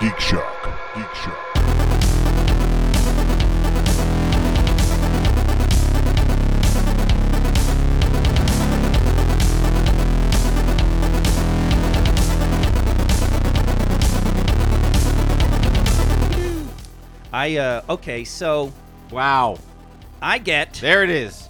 Geek Shock. Geek Shock. I uh okay, so Wow. I get There it is.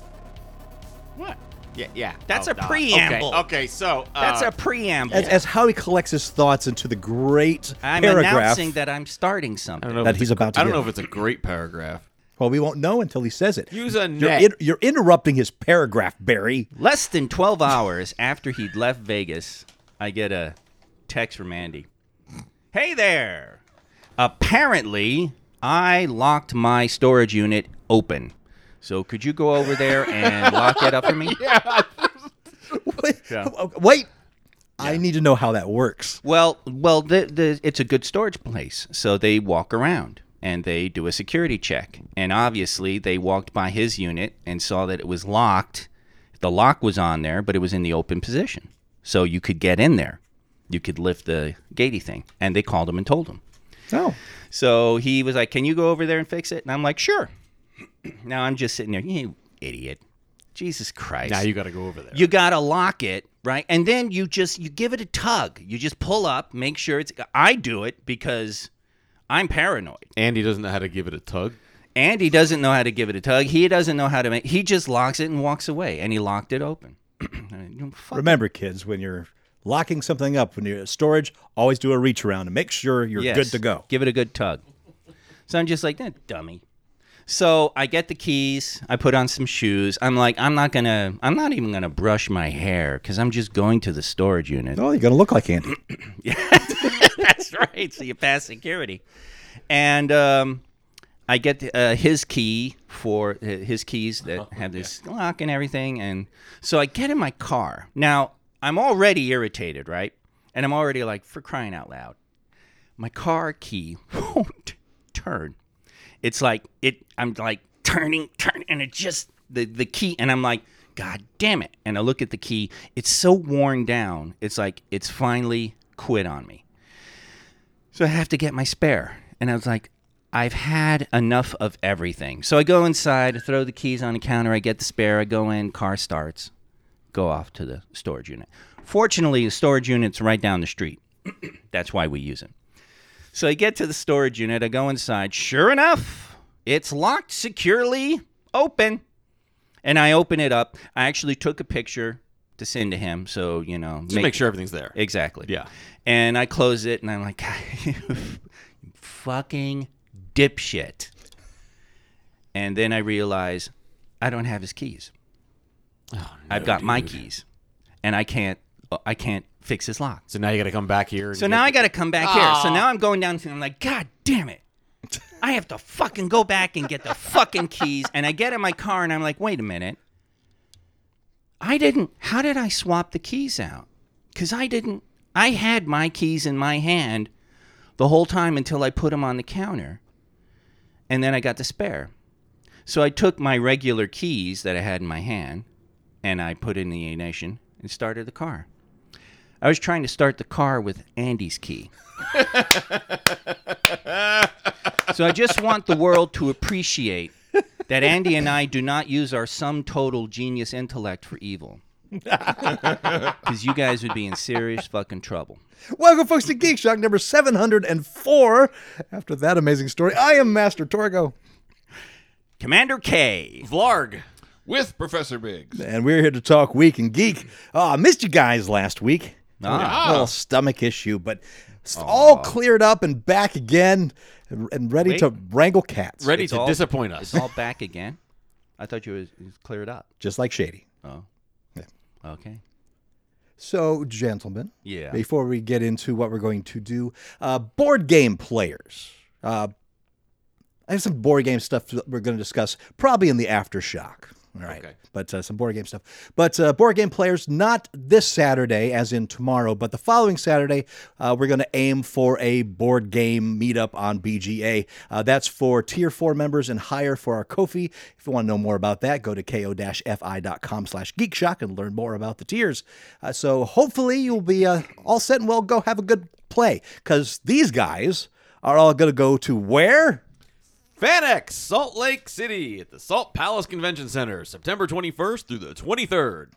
what? Yeah, yeah. That's Oh, a no. preamble. Okay, okay so uh, That's a preamble. As, as Howie collects his thoughts into the great I'm paragraph announcing that I'm starting something. that he's a- about to I don't give. know if it's a great paragraph. Well, we won't know until he says it. Use a You're, net. in- you're interrupting his paragraph, Barry. Less than 12 hours after he'd left Vegas, I get a text from Andy. Hey there. Apparently, I locked my storage unit open. So could you go over there and lock it up for me? Wait, Yeah. Oh, oh, wait. I need to know how that works. Well, well, the, the, it's a good storage place, so they walk around and they do a security check. And obviously, they walked by his unit and saw that it was locked. The lock was on there, but it was in the open position, so you could get in there. You could lift the gatey thing, and they called him and told him. Oh, So he was like, "Can you go over there and fix it?" And I'm like, "Sure." now I'm just sitting there, you idiot, Jesus Christ! Now you got to go over there. you gotta lock it right and then you just you give it a tug you just pull up make sure it's i do it because i'm paranoid Andy doesn't know how to give it a tug. andy doesn't know how to give it a tug he doesn't know how to make he just locks it and walks away and he locked it open remember, kids, when you're locking something up, when you're storage, always do a reach around and make sure you're Yes. good to go. give it a good tug so i'm just like eh, dummy so i get the keys i put on some shoes i'm like i'm not gonna i'm not even gonna brush my hair because i'm just going to the storage unit Oh, you're gonna look like Andy. Yeah, that's right. So you pass security, and um, I get the, uh, his key for uh, his keys that have this lock and everything, and so I get in my car. Now I'm already irritated, right? And I'm already like, for crying out loud, my car key won't turn. It's like it. I'm like turning, turning, and it just the the key, and I'm like, God damn it! And I look at the key. It's so worn down. It's like it's finally quit on me. So I have to get my spare. And I was like, I've had enough of everything. So I go inside, throw the keys on the counter, I get the spare, I go in, car starts, go off to the storage unit. Fortunately, the storage unit's right down the street. That's why we use it. So I get to the storage unit, I go inside. Sure enough, it's locked securely open. And I open it up. I actually took a picture to send to him. So, you know, Just make, sure everything's there. Exactly. Yeah. And I close it and I'm like, fucking dipshit. And then I realize I don't have his keys. Oh, no, I've got my keys. And I can't uh, I can't fix his lock. So now you got to come back here. So now I got to come back here. So now I'm going down and I'm like, God damn it. I have to fucking go back and get the fucking keys. And I get in my car and I'm like, wait a minute. I didn't, how did I swap the keys out? Because I didn't, I had my keys in my hand the whole time until I put them on the counter. And then I got the spare. So I took my regular keys that I had in my hand and I put in the ignition and started the car. I was trying to start the car with Andy's key. so I just want the world to appreciate that Andy and I do not use our sum total genius intellect for evil. Because you guys would be in serious fucking trouble. Welcome, folks, to Geek Shock number 704. After that amazing story, I am Master Torgo, Commander K. Vlarg. With Professor Biggs. and we're here to talk Week in Geek. Oh, I missed you guys last week. Ah. A little stomach issue, but it's all cleared up and back again and, and ready Wait. to wrangle cats. Ready It's to all- disappoint us. It's all back again. I thought you was, it was cleared up. Just like Shady. Oh. Okay. So, gentlemen, Yeah. before we get into what we're going to do, uh, board game players. Uh, I have some board game stuff that we're going to discuss probably in the aftershock. All right. Okay. But uh, some board game stuff. But uh, board game players, not this Saturday, as in tomorrow, but the following Saturday, uh, we're going to aim for a board game meetup on BGA. Uh, that's for tier four members and higher for our Ko-fi. If you want to know more about that, go to ko-fi.com slash geekshock and learn more about the tiers. Uh, so hopefully you'll be uh, all set and well. Go have a good play because these guys are all going to go to where? FanX Salt Lake City at the Salt Palace Convention Center, September 21st through the 23rd.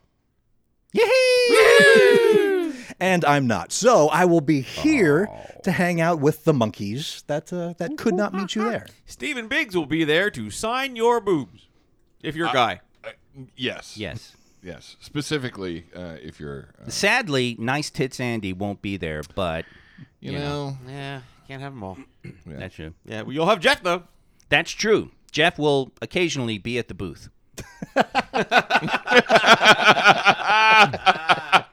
And I'm not. So I will be here to hang out with the monkeys that uh, that could not meet you there. Stephen Biggs will be there to sign your boobs. If you're a guy. Uh, yes. Yes. Yes. Specifically, uh, if you're, uh, Sadly, Nice Tits Andy won't be there, but you, You know, Yeah, can't have them all. that's true. Yeah, well, you'll have Jeff though. That's true. Jeff will occasionally be at the booth.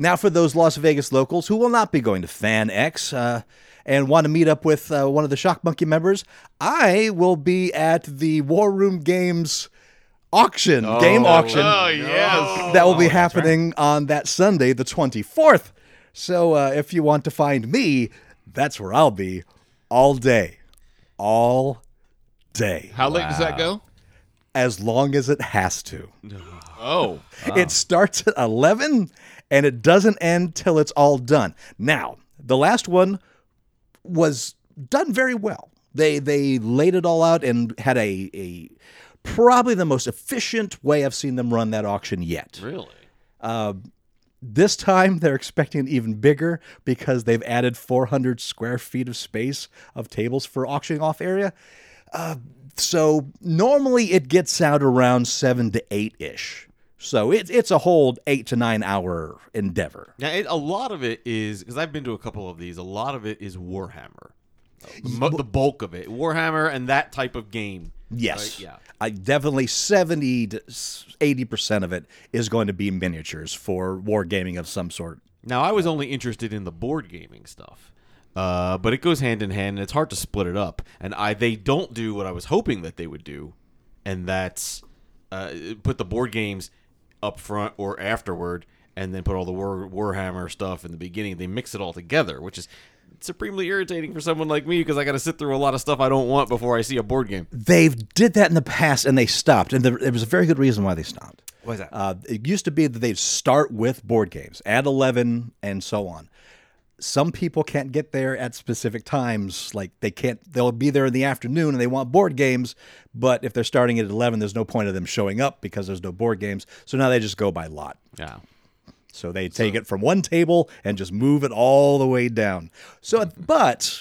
Now, for those Las Vegas locals who will not be going to FanX uh, and want to meet up with uh, one of the Shock Monkey members, I will be at the War Room Games auction, game auction. oh yes, that will be happening on that Sunday, the 24th. So uh, if you want to find me, that's where I'll be all day. All day. how late does that go? As long as it has to. Oh, oh It starts at 11 and it doesn't end till it's all done. Now, the last one was done very well. They they laid it all out and had a a probably the most efficient way I've seen them run that auction yet. Really? Uh, This time they're expecting it even bigger because they've added 400 square feet of space of tables for auctioning off area. Uh, so normally it gets out around seven to eight ish. So it, it's a whole eight to nine hour endeavor. Now, it, a lot of it is because I've been to a couple of these. A lot of it is Warhammer. The, the bulk of it, Warhammer, and that type of game. Yes. Right, yeah. I definitely 70 to 80% of it is going to be miniatures for wargaming of some sort. Now, I was only interested in the board gaming stuff, uh, but it goes hand in hand, and it's hard to split it up. And I they don't do what I was hoping that they would do, and that's uh, put the board games up front or afterward, and then put all the War, Warhammer stuff in the beginning. They mix it all together, which is supremely irritating for someone like me because I got to sit through a lot of stuff I don't want before I see a board game. They've did that in the past and they stopped. And there, there was a very good reason why they stopped. Why is that? Uh, it used to be that they'd start with board games, at 11, and so on. Some people can't get there at specific times. Like they can't, they'll be there in the afternoon and they want board games. But if they're starting at 11, there's no point of them showing up because there's no board games. So now they just go by lot. yeah. So they take it from one table and just move it all the way down. So, but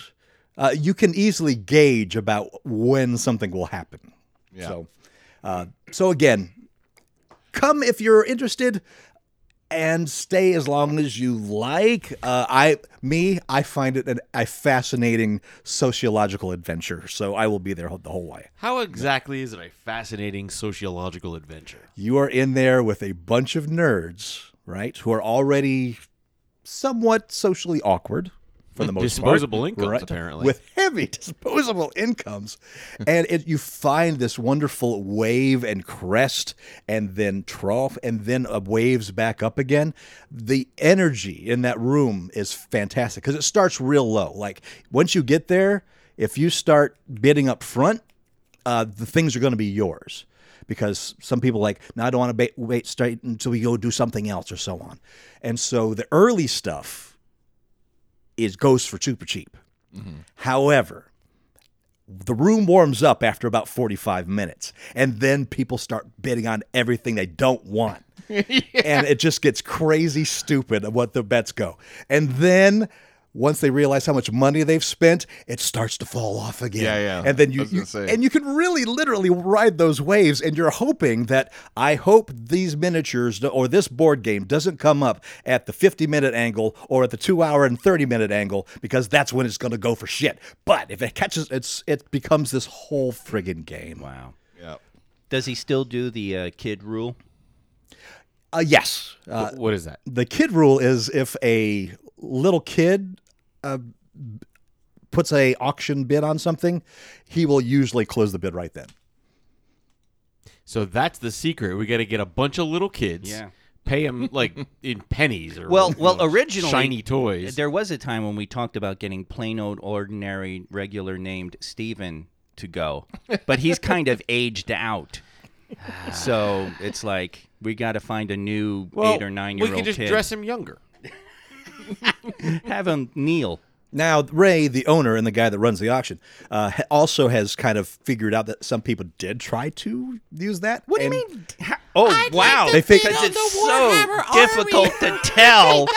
uh, you can easily gauge about when something will happen. Yeah. So, uh, so again, come if you're interested, and stay as long as you like. Uh, I, me, I find it an, a fascinating sociological adventure. So I will be there the whole way. How exactly is it a fascinating sociological adventure? you are in there with a bunch of nerds, right, who are already somewhat socially awkward for the most Disposable part, incomes, apparently. with heavy disposable incomes, and it, you find this wonderful wave and crest, and then trough, and then uh, waves back up again. The energy in that room is fantastic because it starts real low. Like once you get there, if you start bidding up front, uh, the things are going to be yours because some people like no i don't want to ba- wait straight until we go do something else or so on. And so the early stuff is goes for super cheap. Mm-hmm. However the room warms up after about 45 minutes and then people start bidding on everything they don't want. And it just gets crazy stupid of what the bets go. And then once they realize how much money they've spent, it starts to fall off again. Yeah, yeah. And then you, you- and you can really literally ride those waves and you're hoping that I hope these miniatures or this board game doesn't come up at the 50 minute angle or at the 2 hour and 30 minute angle because that's when it's going to go for shit. But if it catches it's it becomes this whole friggin' game. Wow. yeah. Does he still do the uh, kid rule? Uh, yes. Uh, what is that? the kid rule is if a little kid uh, puts a auction bid on something, he will usually close the bid right then. So that's the secret. We got to get a bunch of little kids. Yeah. Pay them like in pennies or Well, well, know, originally shiny toys. There was a time when we talked about getting plain old, ordinary, regular named Steven to go, but he's kind of aged out. So it's like we got to find a new well, eight or nine year old. we old can just kid. dress him younger. Have him kneel. Now, Ray, the owner and the guy that runs the auction, uh, ha- also has kind of figured out that some people did try to use that. What do you and- mean? Oh wow! They think- because it's so difficult to tell.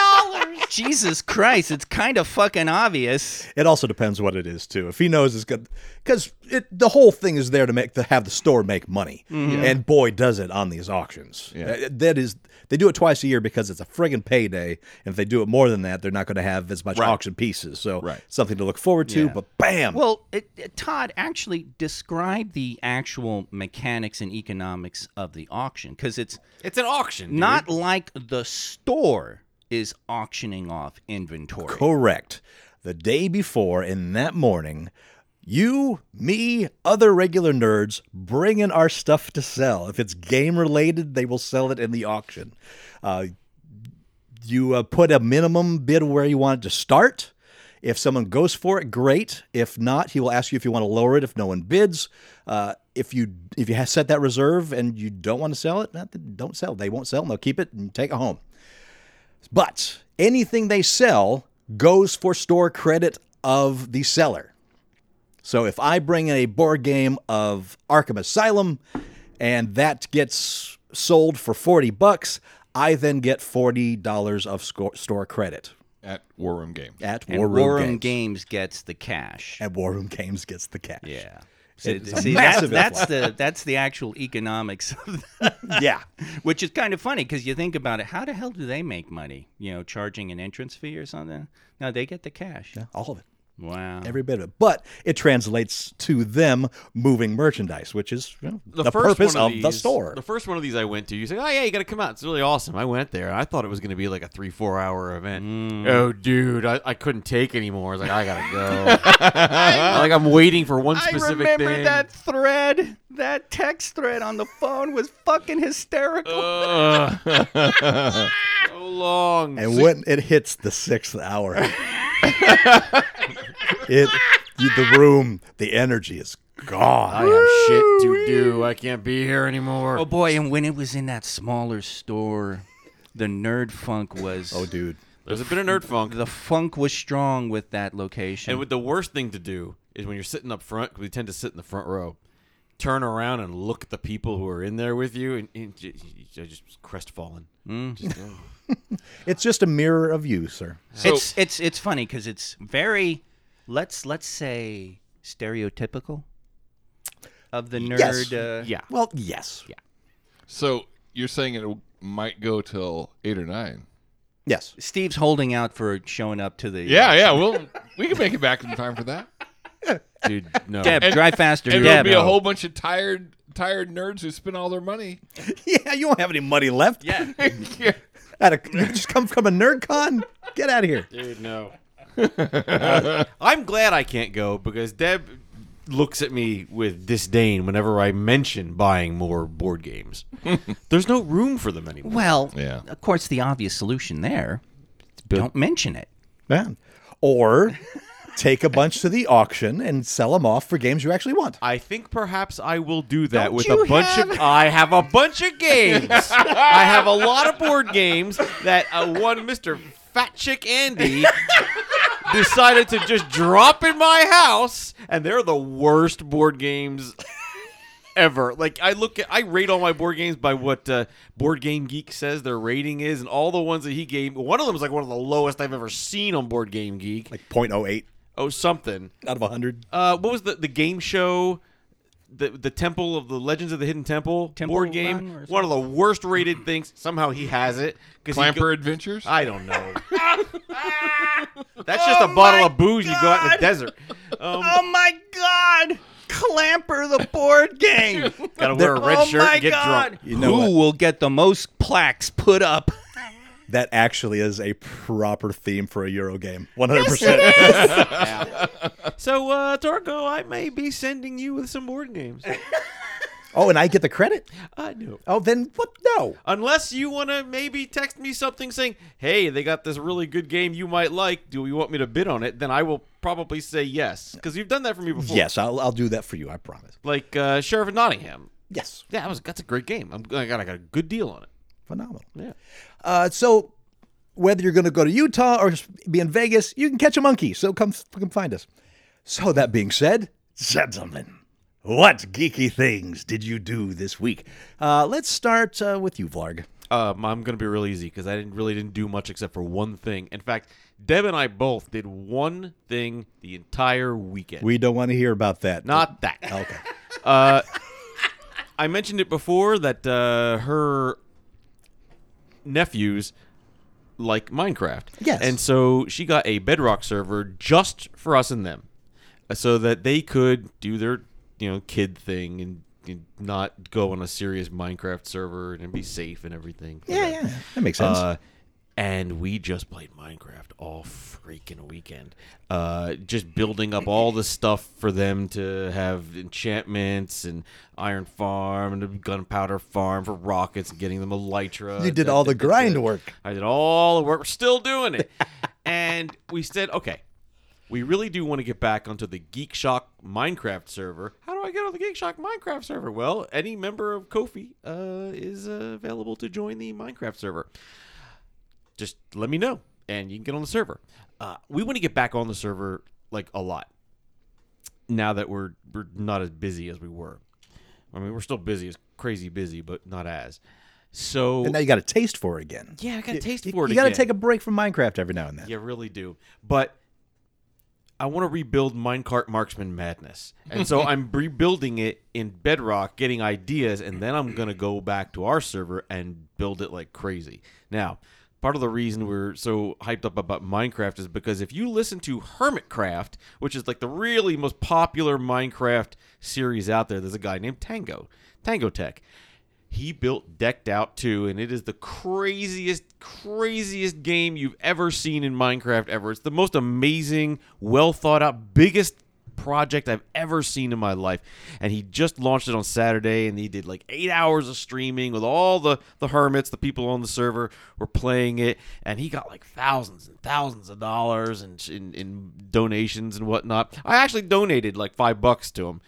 Jesus Christ! It's kind of fucking obvious. It also depends what it is too. If he knows it's good, because the whole thing is there to make to have the store make money, and boy does it on these auctions. Yeah. Uh, That is, they do it twice a year because it's a friggin' payday. And if they do it more than that, they're not going to have as much auction pieces. So Right. something to look forward to. Yeah. But bam, Well, it, it- Todd actually described the actual mechanics and economics of the auction because it's It's an auction. dude. not like the store is auctioning off inventory. Correct. The day before, in that morning, you, me, other regular nerds bring in our stuff to sell. If it's game related, they will sell it in the auction. Uh, you uh, put a minimum bid where you want it to start. If someone goes for it, great. If not, he will ask you if you want to lower it if no one bids. Uh, if you if you set that reserve and you don't want to sell it, don't sell. They won't sell. and They'll keep it and take it home. But anything they sell goes for store credit of the seller. So if I bring in a board game of Arkham Asylum and that gets sold for 40 bucks, I then get $40 of store credit at War Room Games. at and War War Room, Room Games. Games gets the cash. At War Room Games gets the cash. Yeah. See, It's see, massive that's, that's the that's the actual economics of the, Yeah. which is kind of funny because you think about it. How the hell do they make money? You know, charging an entrance fee or something? No, they get the cash. Yeah, All of it. Wow. Every bit of it. But it translates to them moving merchandise, which is you know, the, first purpose one of, of, the these- store. The first one of these I went to, you say, "Oh yeah, you got to come out. It's really awesome." I went there. I thought it was going to be like a three, four hour event. Mm. Oh, dude, I, I couldn't take anymore. I was like, I gotta go. like I'm waiting for one specific I specific remember thing. that thread. That text thread on the phone was fucking hysterical. Ugh. so long. And when it hits the sixth hour, it the room, the energy is gone. I have shit to do. I can't be here anymore. oh boy! And when it was in that smaller store, the nerd funk was. Oh, dude. There's a bit of nerd funk. The funk was strong with that location. And what the worst thing to do is when you're sitting up front, 'cause we tend to sit in the front row, turn around and look at the people who are in there with you, and, and ju- ju- just crestfallen. Just, uh, It's just a mirror of you, sir. So- it's it's it's funny because it's very let's let's say stereotypical of the nerd. Yes. Uh, yeah. Well, yes. Yeah. So you're saying it might go till eight or nine? Yes. Steve's holding out for showing up to the Yeah, yeah. Well, we can make it back in time for that. Dude, no. Deb, And- drive faster. And Deb. there'll be a whole bunch of tired, tired nerds who spend all their money. Yeah, you won't have any money left. Yeah. Yeah. At a, you just come from a nerd con? Get out of here. Dude, no. Uh, I'm glad I can't go because Deb looks at me with disdain whenever I mention buying more board games. There's no room for them anymore. Well, Yeah. of course, the obvious solution there. Don't mention it. Man. Or take a bunch to the auction and sell them off for games you actually want. I think perhaps I will do that Don't with a bunch have- of. I have a bunch of games. I have a lot of board games that uh, one Mister Fat Chick Andy decided to just drop in my house, and they're the worst board games ever. Like I look at, I rate all my board games by what uh, Board Game Geek says their rating is, and all the ones that he gave, one of them is like one of the lowest I've ever seen on Board Game Geek. Like 0.08 oh, something. out of a 100. Uh, what was the the game show? The the Temple of the Legends of the Hidden Temple, Temple board game. One of the worst rated things. Somehow he has it. 'cause he Clamper go- Adventures. I don't know. That's just a bottle of booze you go out in the desert. Um, Oh my God! Clamper the board game. gotta wear a red oh shirt my and get God! drunk. You know Who what? will get the most plaques put up? That actually is a proper theme for a Euro game. 100%. So, uh, Torgo, I may be sending you with some board games. oh, and I get the credit? I know. Oh, then what? No. Unless you want to maybe text me something saying, hey, they got this really good game you might like. Do you want me to bid on it? Then I will probably say yes. Because you've done that for me before. Yes, I'll, I'll do that for you. I promise. Like uh, Sheriff of Nottingham. Yes. Yeah, that was, that's a great game. I'm, I, got, I got a good deal on it. Phenomenal. Yeah. Uh, so whether you're going to go to Utah or be in Vegas, you can catch a monkey. So come, come find us. So that being said, gentlemen, what geeky things did you do this week? Uh, let's start uh, with you, Vlarg. Um, I'm gonna be real easy because I didn't really didn't do much except for one thing. In fact, Deb and I both did one thing the entire weekend. We don't want to hear about that. Not that. Okay. Uh, I mentioned it before that uh, her nephews like Minecraft. Yes. And so she got a Bedrock server just for us and them, uh, so that they could do their you know kid thing and, and not go on a serious Minecraft server and be safe and everything. Yeah, yeah. That makes sense. Uh, and we just played Minecraft all freaking weekend. Uh, just building up all the stuff for them to have enchantments and iron farm and a gunpowder farm for rockets and getting them elytra. You did all the grind work. I did all the work. We're still doing it. and we said, okay, we really do want to get back onto the Geek Shock Minecraft server. How do I get on the Geek Shock Minecraft server? Well, any member of Ko-fi uh, is uh, available to join the Minecraft server. Just let me know, and you can get on the server. Uh, we want to get back on the server like a lot. Now that we're we're not as busy as we were. I mean, we're still busy, as crazy busy, but not as. So and now you got a taste for it again. yeah, I got a taste You, for it. you got to take a break from Minecraft every now and then. You really do. But I want to rebuild Minecart Marksman Madness. And so I'm rebuilding it in Bedrock, getting ideas, and then I'm going to go back to our server and build it like crazy. Now, part of the reason we're so hyped up about Minecraft is because if you listen to Hermitcraft, which is like the really most popular Minecraft series out there, there's a guy named Tango, TangoTek. He built decked out 2 and it is the craziest craziest game you've ever seen in minecraft ever. It's the most amazing well thought out biggest project i've ever seen in my life and he just launched it on saturday and he did like eight hours of streaming with all the the hermits the people on the server were playing it and he got like thousands and thousands of dollars in, in, in donations and whatnot i actually donated like five bucks to him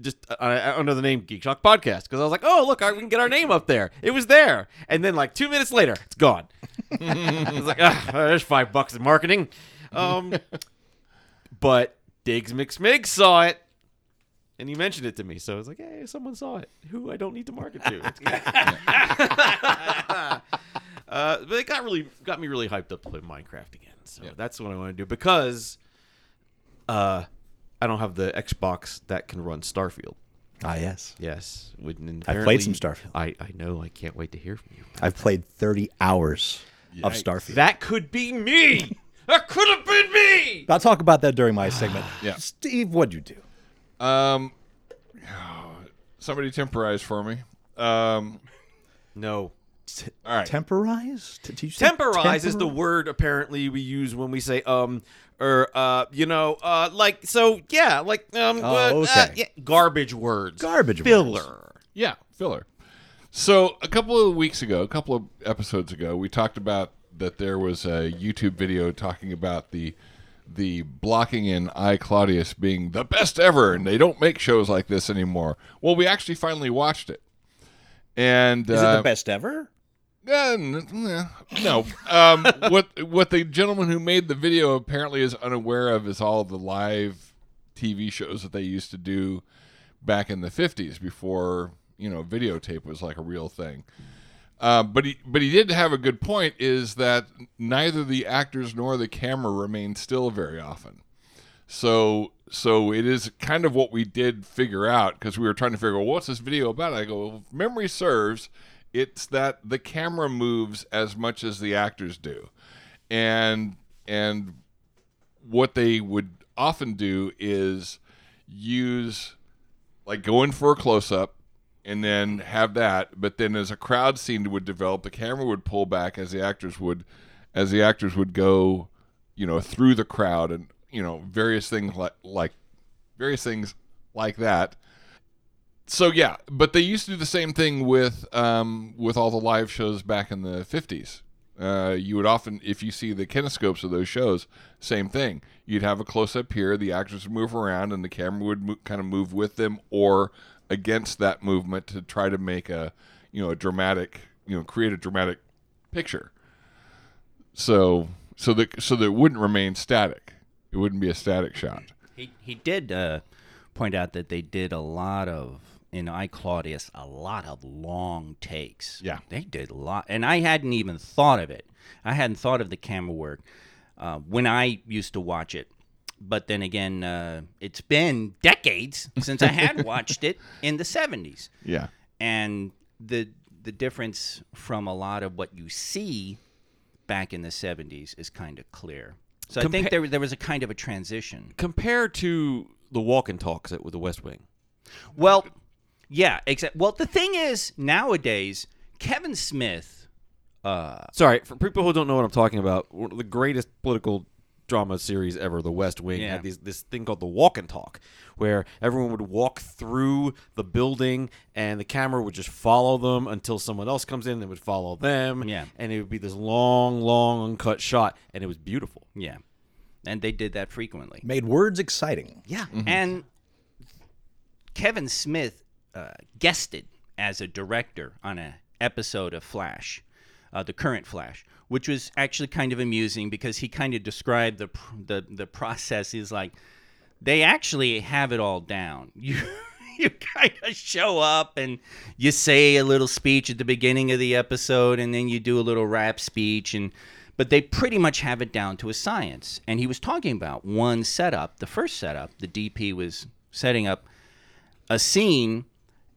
just uh, under the name Geek Shock Podcast because I was like, oh look, I, we can get our name up there. It was there, and then like two minutes later, it's gone. I was like, ah, there's five bucks in marketing. Um, but Diggs McSmig saw it, and he mentioned it to me. So I was like, hey, someone saw it. Who I don't need to market to. Uh, but it got really got me really hyped up to play Minecraft again. So that's what I want to do because. Uh, I don't have the Xbox that can run Starfield. Ah, yes. Yes, I've played some Starfield. I I know. I can't wait to hear from you. I've played 30 hours of Yikes. Starfield. That could be me. that could have been me. I'll talk about that during my segment. Yeah. Steve, what'd you do? Um, somebody temporize for me. Um, No. all right. Temporize? Did you say Temporize is the word apparently we use when we say um or uh you know uh like so yeah like um Oh, uh, okay. uh, yeah, garbage words Garbage words. filler Yeah, filler. So a couple of weeks ago, a couple of episodes ago, we talked about that there was a YouTube video talking about the the blocking in I Claudius being the best ever, and they don't make shows like this anymore. Well, we actually finally watched it, and Is it uh, the best ever? uh, no. Um, what what the gentleman who made the video apparently is unaware of is all the live TV shows that they used to do back in the fifties before you know videotape was like a real thing. Uh, but he but he did have a good point is that neither the actors nor the camera remain still very often. So so it is kind of what we did figure out because we were trying to figure out what's this video about. I go, well, memory serves, it's that the camera moves as much as the actors do, and and what they would often do is use like go in for a close up and then have that. But then as a crowd scene would develop the camera would pull back as the actors would as the actors would go you know through the crowd and you know various things like like various things like that. So yeah but they used to do the same thing with um with all the live shows back in the 50s uh, you would often, if you see the kinescopes of those shows, same thing. You'd have a close up here, the actors would move around, and the camera would mo- kind of move with them or against that movement to try to make a, you know, a dramatic, you know, create a dramatic picture. So so that so that it wouldn't remain static. It wouldn't be a static shot. He he did uh, point out that they did a lot of in I Claudius a lot of long takes. Yeah. they did a lot, and I hadn't even thought of it. I hadn't thought of the camera work uh, when I used to watch it. But then again, uh, it's been decades since I had watched it in the '70s, Yeah. and the the difference from a lot of what you see back in the '70s is kind of clear. So I think there there was a kind of a transition. Compared to the walk and talks with the West Wing. Well, yeah, except well, the thing is nowadays Kevin Smith. Uh, Sorry, for people who don't know what I'm talking about, one of the greatest political drama series ever, The West Wing, Yeah. had these, this thing called the walk and talk, where everyone would walk through the building and the camera would just follow them until someone else comes in that would follow them. Yeah. And it would be this long, long uncut shot, and it was beautiful. yeah, and they did that frequently. Made words exciting. Yeah. And Kevin Smith uh, guested as a director on an episode of Flash, uh, the current Flash, which was actually kind of amusing because he kind of described the the the process. He's like, they actually have it all down. You you kind of show up and you say a little speech at the beginning of the episode, and then you do a little rap speech and. But they pretty much have it down to a science. And he was talking about one setup, the first setup, the DP was setting up a scene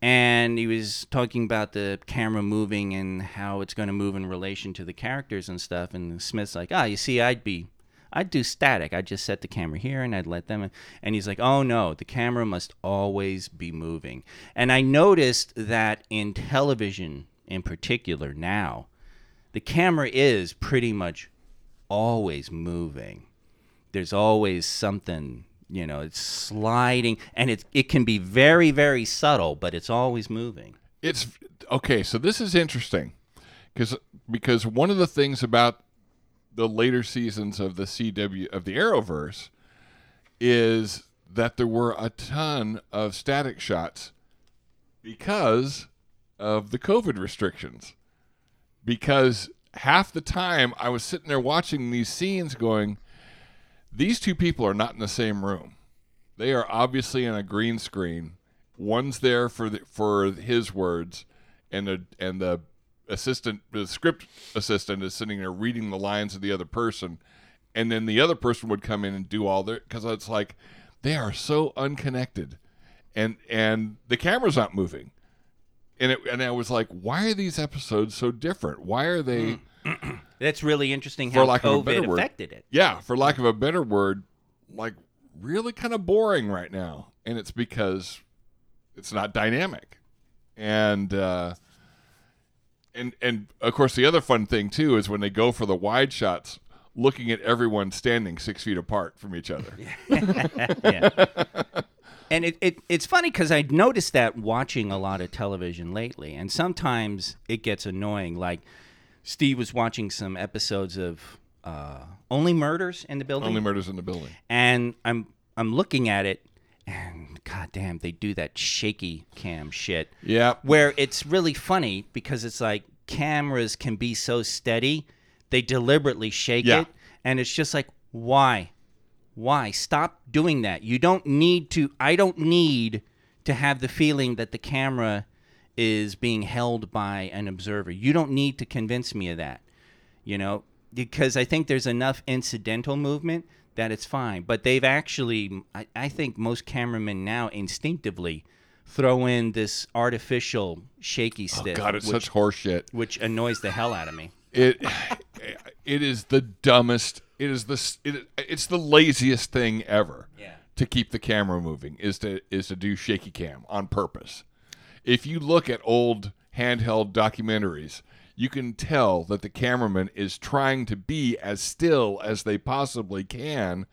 and he was talking about the camera moving and how it's going to move in relation to the characters and stuff and smith's like ah you see i'd be i'd do static. I'd just set the camera here and i'd let them and he's like oh no the camera must always be moving. And i noticed that in television in particular now the camera is pretty much always moving. There's always something you know it's sliding and it it can be very very subtle but it's always moving It's okay. So this is interesting because because one of the things about the later seasons of the CW of the Arrowverse is that there were a ton of static shots because of the COVID restrictions. Because half the time I was sitting there watching these scenes going, these two people are not in the same room. They are obviously in a green screen. One's there for the, for his words, and the and the assistant, the script assistant, is sitting there reading the lines of the other person, and then the other person would come in and do all their because it's like they are so unconnected, and and the camera's not moving, and it and I was like, why are these episodes so different? Why are they? Hmm. that's really interesting how lack of a covid affected it yeah, for lack of a better word, like really kind of boring right now. And it's because it's not dynamic. And uh and and of course the other fun thing too is when they go for the wide shots, looking at everyone standing six feet apart from each other. yeah. And it, it, it's funny because I noticed that watching a lot of television lately, and sometimes it gets annoying. Like Steve was watching some episodes of uh, Only Murders in the Building, Only murders in the building. and I'm I'm looking at it, and goddamn, they do that shaky cam shit. Yeah. where it's really funny because it's like cameras can be so steady, they deliberately shake Yeah. it, and it's just like, why? Why? Stop doing that. You don't need to, I don't need to have the feeling that the camera is being held by an observer. You don't need to convince me of that, you know, because I think there's enough incidental movement that it's fine. But they've actually, I, I think most cameramen now instinctively throw in this artificial shaky stick. Oh stick, God, it's which, such horseshit. which annoys the hell out of me. It it is the dumbest. It is the it, it's the laziest thing ever. Yeah. To keep the camera moving is to is to do shaky cam on purpose. If you look at old handheld documentaries, you can tell that the cameraman is trying to be as still as they possibly can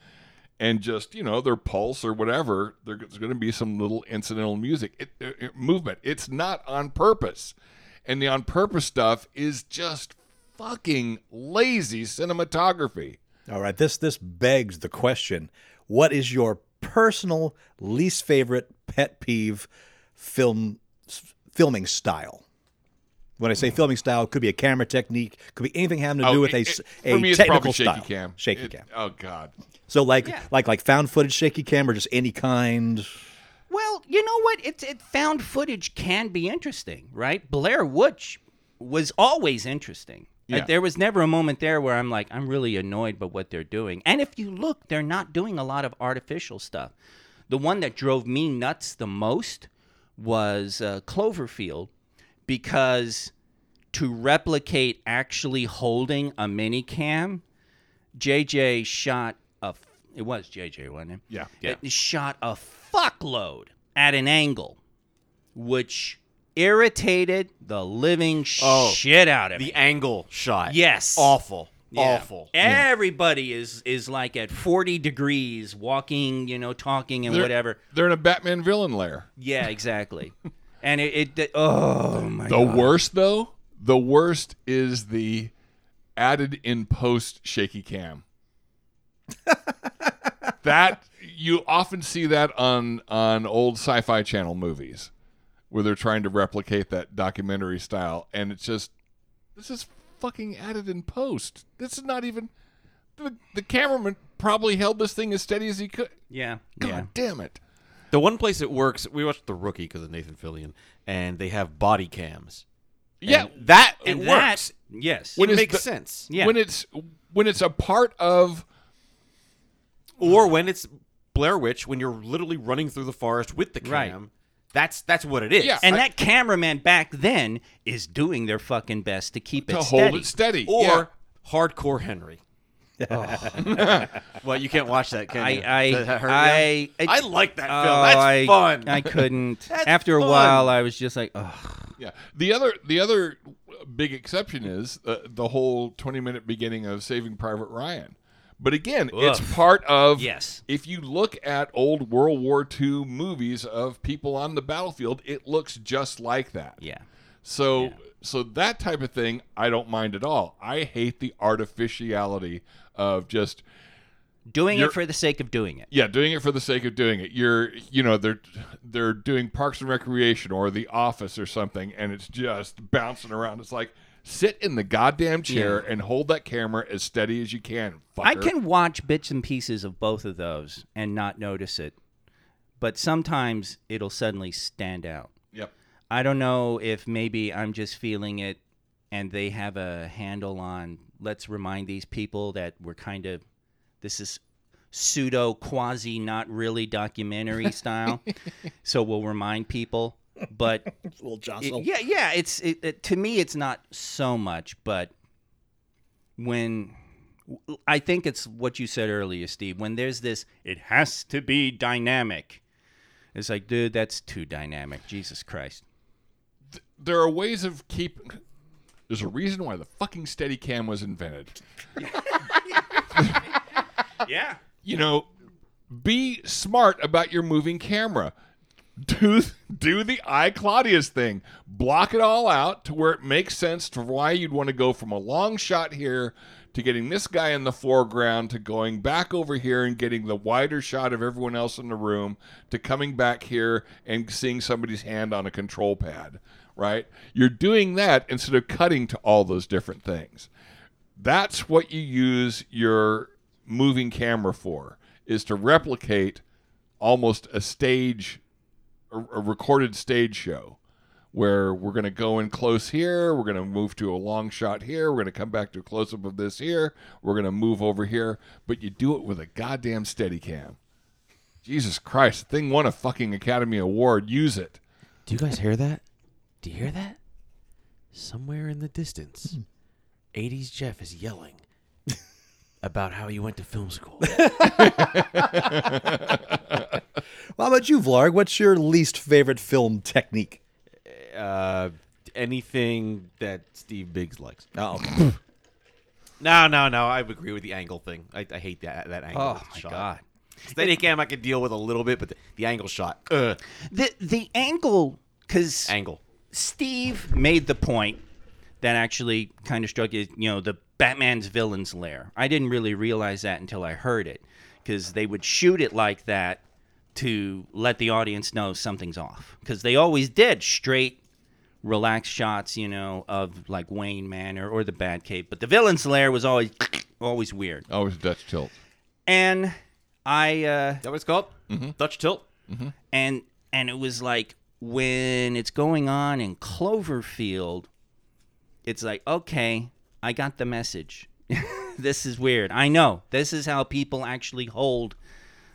and just you know their pulse or whatever there's going to be some little incidental music. It, it- movement. It's not on purpose. And the on purpose stuff is just fucking lazy cinematography. All right, this this begs the question: What is your personal least favorite pet peeve film filming style? When I say filming style, it could be a camera technique, could be anything having to do Oh, with a, it- s- it- a for me, it's technical probably shaky style. cam. Shaky It- cam. Oh God. So like Yeah. like like found footage shaky cam or just any kind. Well, you know what? It's it found footage can be interesting, right? Blair Witch was always interesting. Uh, Yeah. there was never a moment there where I'm like, I'm really annoyed by what they're doing. And if you look, they're not doing a lot of artificial stuff. The one that drove me nuts the most was uh, Cloverfield because to replicate actually holding a mini cam, JJ shot a. f- It was JJ, wasn't it? Yeah. Yeah. It shot a fuckload at an angle, which irritated the living Oh, shit out of me. The angle shot. Yes. Awful. Yeah. Awful. Everybody is is like at 40 degrees, walking, you know, talking and They're- whatever. They're in a Batman villain lair. Yeah, exactly. and it, it, oh my The god. worst though, the worst is the added in post shaky cam. that you often see that on on old sci-fi channel movies where they're trying to replicate that documentary style and it's just this is fucking added in post. This is not even the, the cameraman probably held this thing as steady as he could. Yeah. God yeah. damn it. The one place it works, we watched The Rookie because of Nathan Fillion, and they have body cams. Yeah, And that And it that- works. Yes. When it makes the- sense. Yeah. when it's when it's a part of Or when it's Blair Witch, when you're literally running through the forest with the cam. Right. That's that's what it is. Yeah. and I- that cameraman back then is doing their fucking best to keep it steady. to steady. hold it steady. Or Yeah. hardcore Henry. well, you can't watch that, can I you? I Does that hurt I. I like that oh, film. That's I, fun. I couldn't. After a fun. while, I was just like, oh, Yeah. The other the other big exception is uh, the whole 20 minute beginning of Saving Private Ryan. But again, it's part of Yes. If you look at old World War II movies of people on the battlefield, it looks just like that. yeah. So Yeah. so that type of thing I don't mind at all. I hate the artificiality of just Doing it for the sake of doing it. yeah, doing it for the sake of doing it. You're, you know, they're they're doing Parks and Recreation or The Office or something, and it's just bouncing around. It's like sit in the goddamn chair and hold that camera as steady as you can. Fucker. I can watch bits and pieces of both of those and not notice it, but sometimes it'll suddenly stand out. Yep. I don't know if maybe I'm just feeling it and they have a handle on let's remind these people that we're kind of this is pseudo quasi not really documentary style. so we'll remind people, but little it- yeah, yeah, it's it, it, to me it's not so much, but when I think it's what you said earlier, Steve. When there's this, it has to be dynamic. It's like, dude, that's too dynamic. Jesus Christ. There are ways of keep. There's a reason why the fucking Steadicam was invented. Yeah. you know, be smart about your moving camera. Do do the I Claudius thing. Block it all out to where it makes sense to why you'd want to go from a long shot here to getting this guy in the foreground to going back over here and getting the wider shot of everyone else in the room to coming back here and seeing somebody's hand on a control pad, right? You're doing that instead of cutting to all those different things that's what you use your moving camera for is to replicate almost a stage a, a recorded stage show where we're going to go in close here we're going to move to a long shot here we're going to come back to a close up of this here we're going to move over here but you do it with a goddamn Steadicam jesus christ the thing won a fucking academy award use it Do you guys hear that? Do you hear that? Somewhere in the distance, 80s Jeff is yelling about how you went to film school. Well, how about you, Vlarg? What's your least favorite film technique? uh, anything that Steve Biggs likes. Oh, No, no, no. I agree with the angle thing. I, I hate that that angle. Oh my shot. god. Steadicam I could deal with a little bit, but the, the angle shot, ugh, The the angle cuz angle. Steve made the point that actually kind of struck you, you know, the Batman's villain's lair. I didn't really realize that until I heard it because they would shoot it like that to let the audience know something's off because they always did straight relaxed shots, you know, of like Wayne Manor or the Batcave. But the villain's lair was always always weird. Always Dutch tilt. And I uh, Is that what it's called? Dutch tilt. and and it was like when it's going on in Cloverfield, it's like okay, I got the message. this is weird. I know this is how people actually hold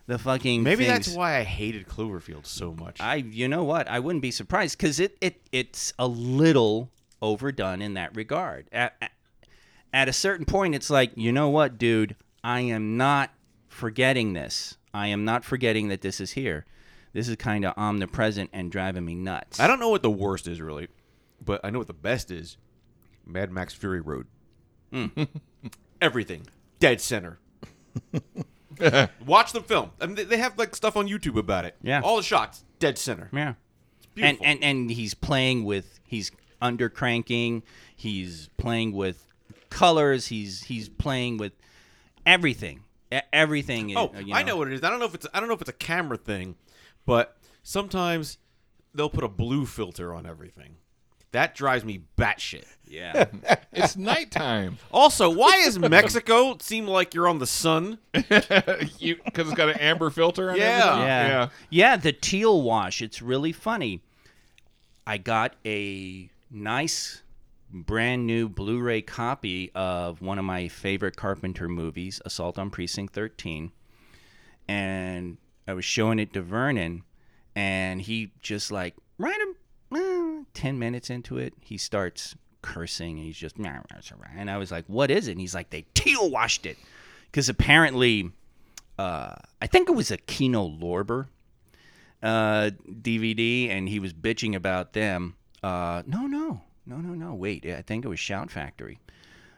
the fucking. Maybe things. that's why I hated Cloverfield so much. I you know what I wouldn't be surprised because it, it it's a little overdone in that regard. At, at, at a certain point, it's like you know what, dude, I am not forgetting this. I am not forgetting that this is here. This is kind of omnipresent and driving me nuts. I don't know what the worst is really, but I know what the best is. Mad Max Fury Road. Everything dead center. Watch the film. I mean, they- have like stuff on YouTube about it. Yeah. all the shots dead center. Yeah. And, and and he's playing with he's under cranking. He's playing with colors. He's he's playing with everything. Everything. Oh, uh, you I know what it is. I don't know if it's I don't know if it's a camera thing, but sometimes they'll put a blue filter on everything. That drives me batshit. Yeah. It's nighttime. Also, why is Mexico seem like you're on the sun? because it's got an amber filter on Yeah. everything? Yeah. Yeah. Yeah, the teal wash. It's really funny. I got a nice brand new Blu-ray copy of one of my favorite Carpenter movies, Assault on Precinct 13. And I was showing it to Vernon and he just like right 10 minutes into it, he starts cursing and he's just and I was like, "What is it?" And he's like, "They teal washed it." Cuz apparently uh, I think it was a Kino Lorber uh, DVD, and he was bitching about them. Uh, no, no, no, no, no. Wait, I think it was Shout Factory,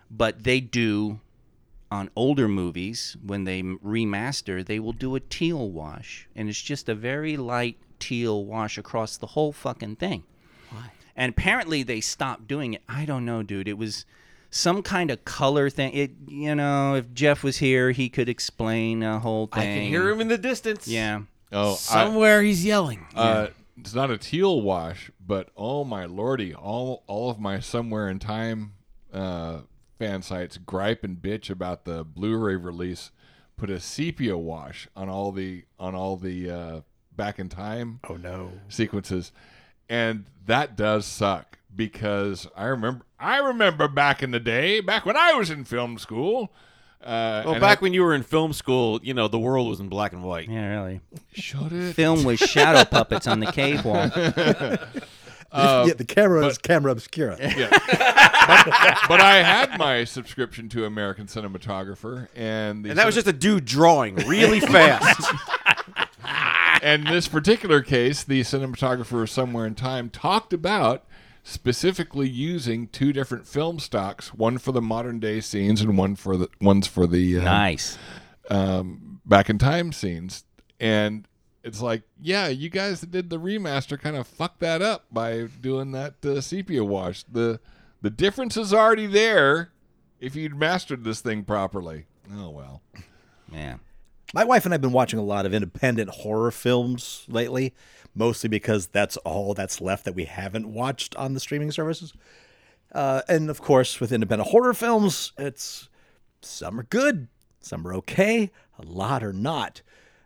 but they do on older movies when they remaster, they will do a teal wash, and it's just a very light teal wash across the whole fucking thing. Why? And apparently they stopped doing it. I don't know, dude. It was some kind of color thing. It, you know, if Jeff was here, he could explain a whole thing. I can hear him in the distance. Yeah. Oh, I, somewhere he's yelling. uh, it's not a teal wash, but oh my lordy, all all of my somewhere in time uh, fan sites gripe and bitch about the Blu-ray release. Put a sepia wash on all the on all the uh, back in time. Oh no. sequences, and that does suck because I remember I remember back in the day, back when I was in film school. Uh, well, back I- when you were in film school, you know the world was in black and white. Yeah, really. shut it. Film was shadow puppets on the cave wall. yeah, the camera is camera obscura. Yeah. but, but I had my subscription to American Cinematographer, and the And that was just a dude drawing really fast. And this particular case, the cinematographer somewhere in time talked about specifically using two different film stocks, one for the modern day scenes and one for the one's for the uh, Nice. um, back in time scenes. And it's like, yeah, you guys that did the remaster kind of fucked that up by doing that uh, sepia wash. The the difference is already there if you'd mastered this thing properly. Oh well. Yeah. My wife and I have been watching a lot of independent horror films lately, mostly because that's all that's left that we haven't watched on the streaming services. Uh, and of course, with independent horror films, it's some are good, some are okay, a lot are not.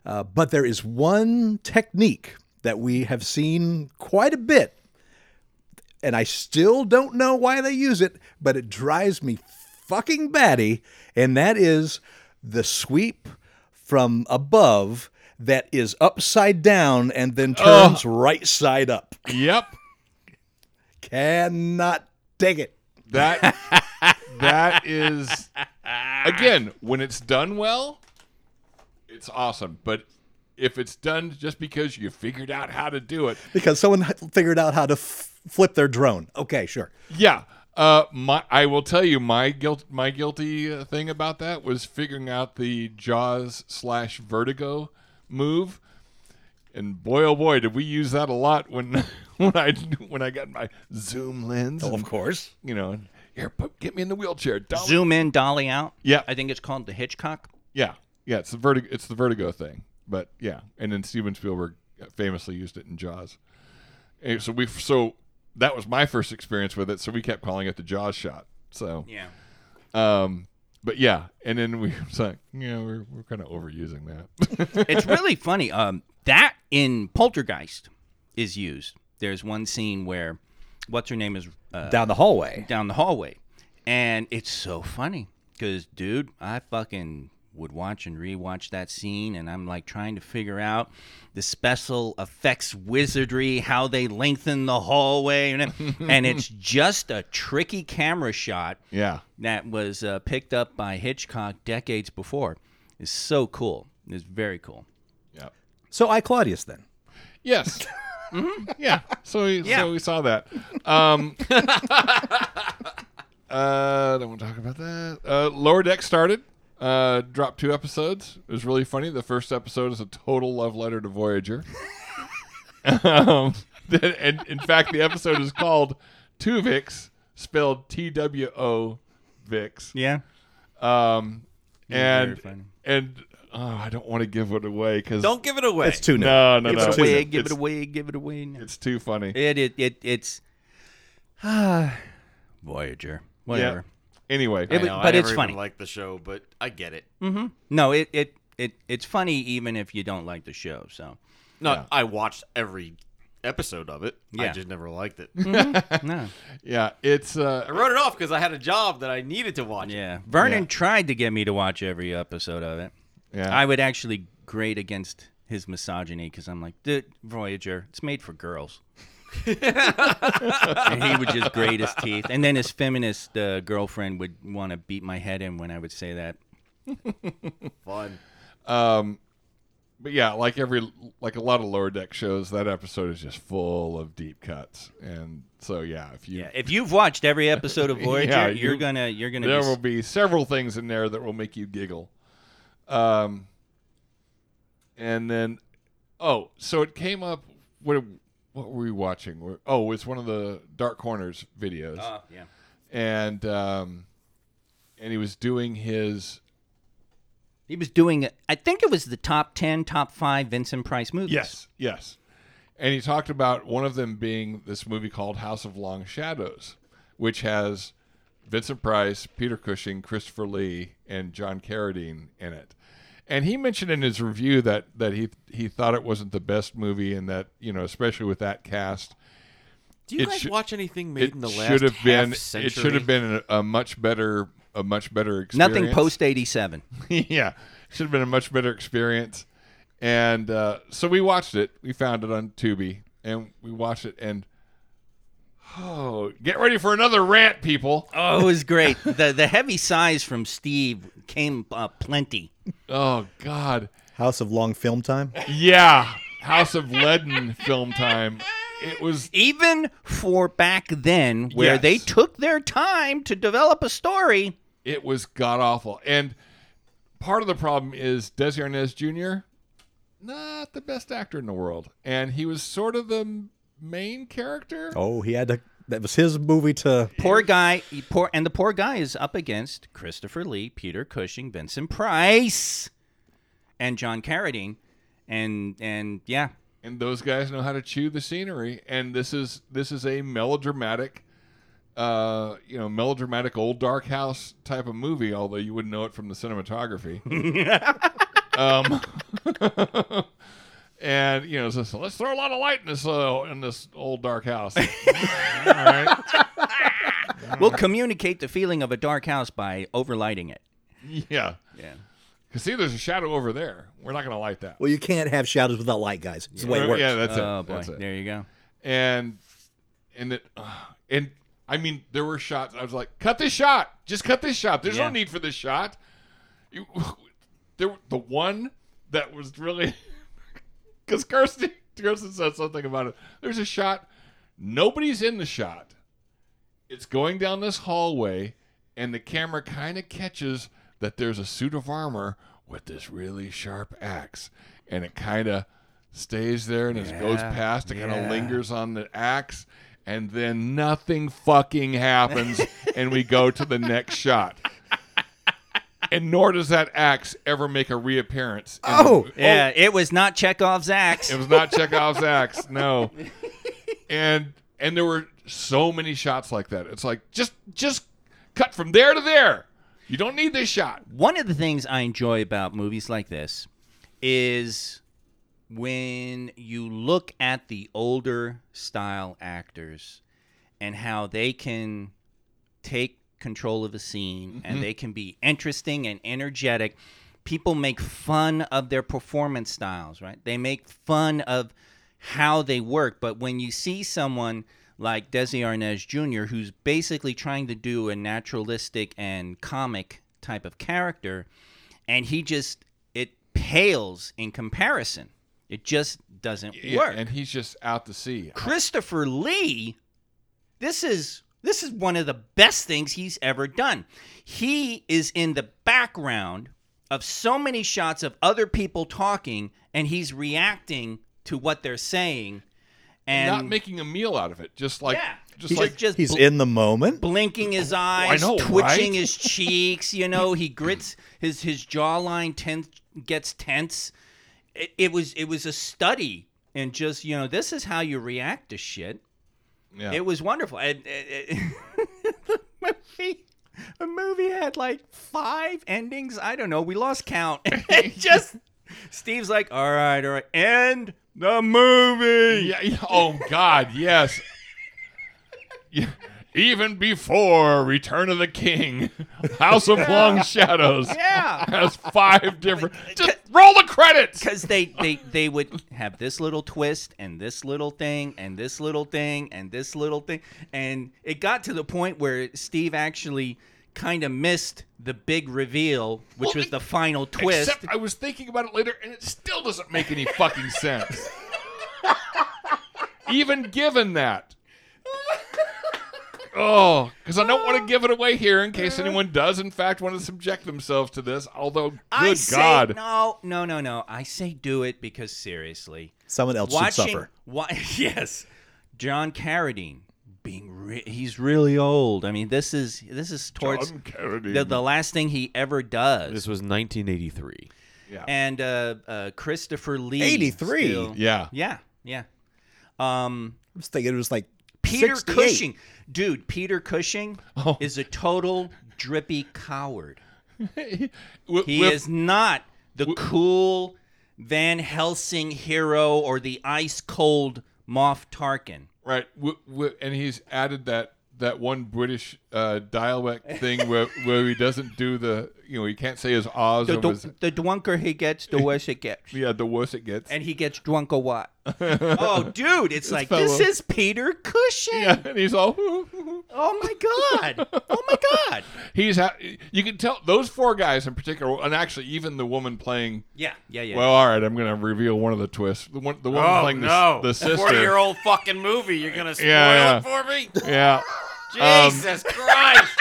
Uh, but there is one technique that we have seen quite a bit, and I still don't know why they use it, but it drives me fucking batty, and that is the sweep from above that is upside down and then turns right side up. Yep. Cannot take it. That that is again when it's done well, it's awesome. But if it's done just because you figured out how to do it, Because someone figured out how to f- flip their drone. Okay, sure. yeah. Uh, my I will tell you my guilt my guilty thing about that was figuring out the Jaws slash Vertigo move, and boy oh boy did we use that a lot when when I when I got my zoom lens. of and, course. you know, here put, get me in the wheelchair. Dolly. Zoom in, dolly out. Yeah. I think it's called the Hitchcock. Yeah, yeah, it's the vertigo. It's the vertigo thing. But yeah, and then Steven Spielberg famously used it in Jaws. And so we so that was my first experience with it, so we kept calling it the Jaws shot. So, Yeah. um, but yeah, and then we was like, yeah, we're we're kind of overusing that. it's really funny. Um, that in Poltergeist is used. There's one scene where what's her name is uh, Down the hallway. down the hallway, and it's so funny because, dude, I fucking would watch and rewatch that scene, and I'm like trying to figure out the special effects wizardry, how they lengthen the hallway, and, and it's just a tricky camera shot yeah, that was uh, picked up by Hitchcock decades before. It's so cool. It's very cool. yeah. So I Claudius then. Yes. Yeah. So we Yeah. so we saw that. Um uh don't want to talk about that. Uh Lower Deck started. Uh dropped two episodes. It was really funny. The first episode is a total love letter to Voyager. um and in fact the episode is called Tuvix, spelled T W O Vix. Yeah. Um and and oh, I don't want to give it away cuz Don't give it away. It's two new. no, no, Give no. it away. It's- Give it away. Give it away. No. It's too funny. It it it it's ah Voyager. Whatever. Anyway, I It- know, but never it's even funny. Like the show, but I get it. No, it, it it it's funny even if you don't like the show. So No, Yeah. I watched every episode of it. I just never liked it. no. yeah, it's I uh, wrote it off because I had a job that I needed to watch. it. Yeah. Vernon Yeah. tried to get me to watch every episode of it. yeah. I would actually grade against his misogyny because I'm like, dude, Voyager, it's made for girls. and he would just grate his teeth. And then his feminist uh, girlfriend would want to beat my head in when I would say that. Fun. um, but yeah, like every like a lot of lower deck shows, that episode is just full of deep cuts, and so yeah, if you Yeah, if you've watched every episode of Voyager, Yeah, you're you- gonna you're gonna there be will be several things in there that will make you giggle. Um, and then, oh, so it came up. What what were we watching? We're- Oh, it's one of the Dark Corners videos. Oh, yeah. and um, and he was doing his He was doing I think it was the top 10, top 5 Vincent Price movies. yes, yes, and he talked about one of them being this movie called House of Long Shadows, which has Vincent Price, Peter Cushing, Christopher Lee, and John Carradine in it. And he mentioned in his review that that he he thought it wasn't the best movie, and that you know, especially with that cast, Do you guys should- watch anything made in the last should have been half century? it should have been a, a much better a much better experience. Nothing post 87. yeah, should have been a much better experience. And uh, so we watched it. We found it on Tubi, and we watched it. And oh, get ready for another rant, people! Oh, it was great. the the heavy sighs from Steve came up plenty. Oh God, House of Long Film Time. yeah, House of Leaden film time. It was Even for back then where Yes. they took their time to develop a story. it was god awful. And part of the problem is Desi Arnaz Jr. Not the best actor in the world, and he was sort of the main character. Oh, he had to. That was his movie to. Poor guy, he- poor and the poor guy is up against Christopher Lee, Peter Cushing, Vincent Price, and John Carradine, and and yeah, and those guys know how to chew the scenery and this is this is a melodramatic uh you know melodramatic old dark house type of movie although you wouldn't know it from the cinematography um and you know so, so let's throw a lot of light in this uh, in this old dark house all right we'll communicate the feeling of a dark house by overlighting it. yeah Yeah. because see there's a shadow over there we're not going to light that Well, you can't have shadows without light, guys. It's the way it works. yeah that's oh it boy, that's it there you go. and and it uh, and I mean there were shots. I was like, cut this shot, just cut this shot. There's Yeah. no need for this shot. You, there, the one that was really because Kirsten Kirsten said something about it. There's a shot. Nobody's in the shot. It's going down this hallway, and the camera kind of catches that there's a suit of armor with this really sharp axe, and it kind of stays there and as it goes past, it kind of lingers on the axe, and then nothing fucking happens, and we go to the next shot. And nor does that axe ever make a reappearance. in oh. the- Oh! Yeah, it was not Chekhov's axe. it was not Chekhov's axe, no. And and there were so many shots like that. It's like just just cut from there to there. You don't need this shot. One of the things I enjoy about movies like this is when you look at the older style actors and how they can take control of a scene and mm-hmm. they can be interesting and energetic. People make fun of their performance styles, right? They make fun of how they work. But when you see someone like Desi Arnaz Jr., who's basically trying to do a naturalistic and comic type of character, and he just it pales in comparison. It just doesn't Yeah, work. and he's just out to sea. Christopher Lee, this is this is one of the best things he's ever done. He is in the background of so many shots of other people talking, and he's reacting to what they're saying, and not making a meal out of it. Just like yeah, just he's like just He's bl- in the moment. blinking his oh, eyes, know, twitching right? his cheeks. You know, he grits his his jawline tense, gets tense. It, it was it was a study and just you know this is how you react to shit. Yeah. It was wonderful. And, and- the movie, the movie had like five endings. I don't know. We lost count. Just Steve's like, all right, all right, end the movie. Yeah, yeah. Oh God, yes. Yeah. Even before Return of the King, House of Long Shadows Yeah. has five different. Just roll the credits. because they, they they would have this little twist and this little thing and this little thing and this little thing and it got to the point where steve actually kind of missed the big reveal which Well, was the final twist Except I was thinking about it later, and it still doesn't make any fucking sense. Even given that. Oh, because I don't want to give it away here in case anyone does, in fact, want to subject themselves to this. Although, good I say, God, no no no no i say do it because seriously Someone else should watching suffer. wa- yes john carradine being re- he's really old i mean this is this is towards John Carradine. the, the last thing he ever does This was 1983. yeah. and uh, uh, Christopher Lee. 83? still- yeah. yeah, yeah. Um, I was thinking it was like Peter 68. Cushing, dude. Peter Cushing Oh. is a total drippy coward. He with- is not the cool Van Helsing hero or the ice cold Moff Tarkin. Right, and he's added that that one British uh, dialect thing where where he doesn't do the you know he can't say his ahs The, the, his, the drunker he gets, the worse it gets. yeah the worse it gets. And he gets drunk a what? oh, dude, it's like fellow- this is Peter Cushing. yeah, and he's all Oh my god! Oh my god! he's ha- you can tell those four guys in particular, and actually even the woman playing. Yeah, yeah, yeah. Well, all right, I'm going to reveal one of the twists. The one, the woman playing the, the sister. old fucking movie. You're gonna spoil Yeah, yeah. for me? Yeah, Um, Jesus Christ!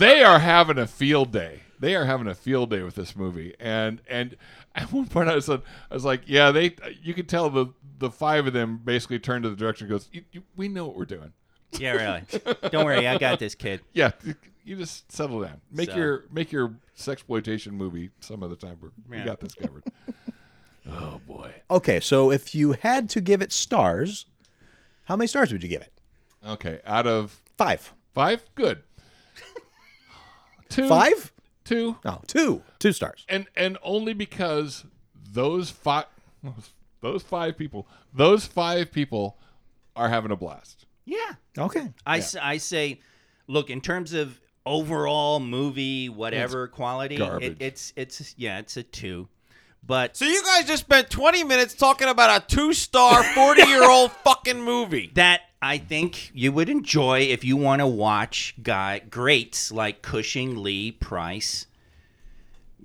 they are having a field day. They are having a field day with this movie, and and at one point I was I was like, yeah, they. You could tell the the five of them basically turned to the director and goes, you, you, we know what we're doing. yeah, really. Don't worry, I got this kid. Yeah, you just settle down. Make So- your make your sexploitation movie some other time. We're, We Yeah. got this covered. oh boy. Okay, so if you had to give it stars, how many stars would you give it? Okay, out of Five. five, good. Two, Five? two, No, oh, two. Two stars. and and only because those five, those five people, those five people are having a blast. Yeah. Okay. I, s- I say, look, in terms of overall movie, whatever quality, it, it's it's yeah, it's a two. But So you guys just spent 20 minutes talking about a two-star, 40-year-old fucking movie. that I think you would enjoy if you want to watch guy greats like Cushing, Lee, Price,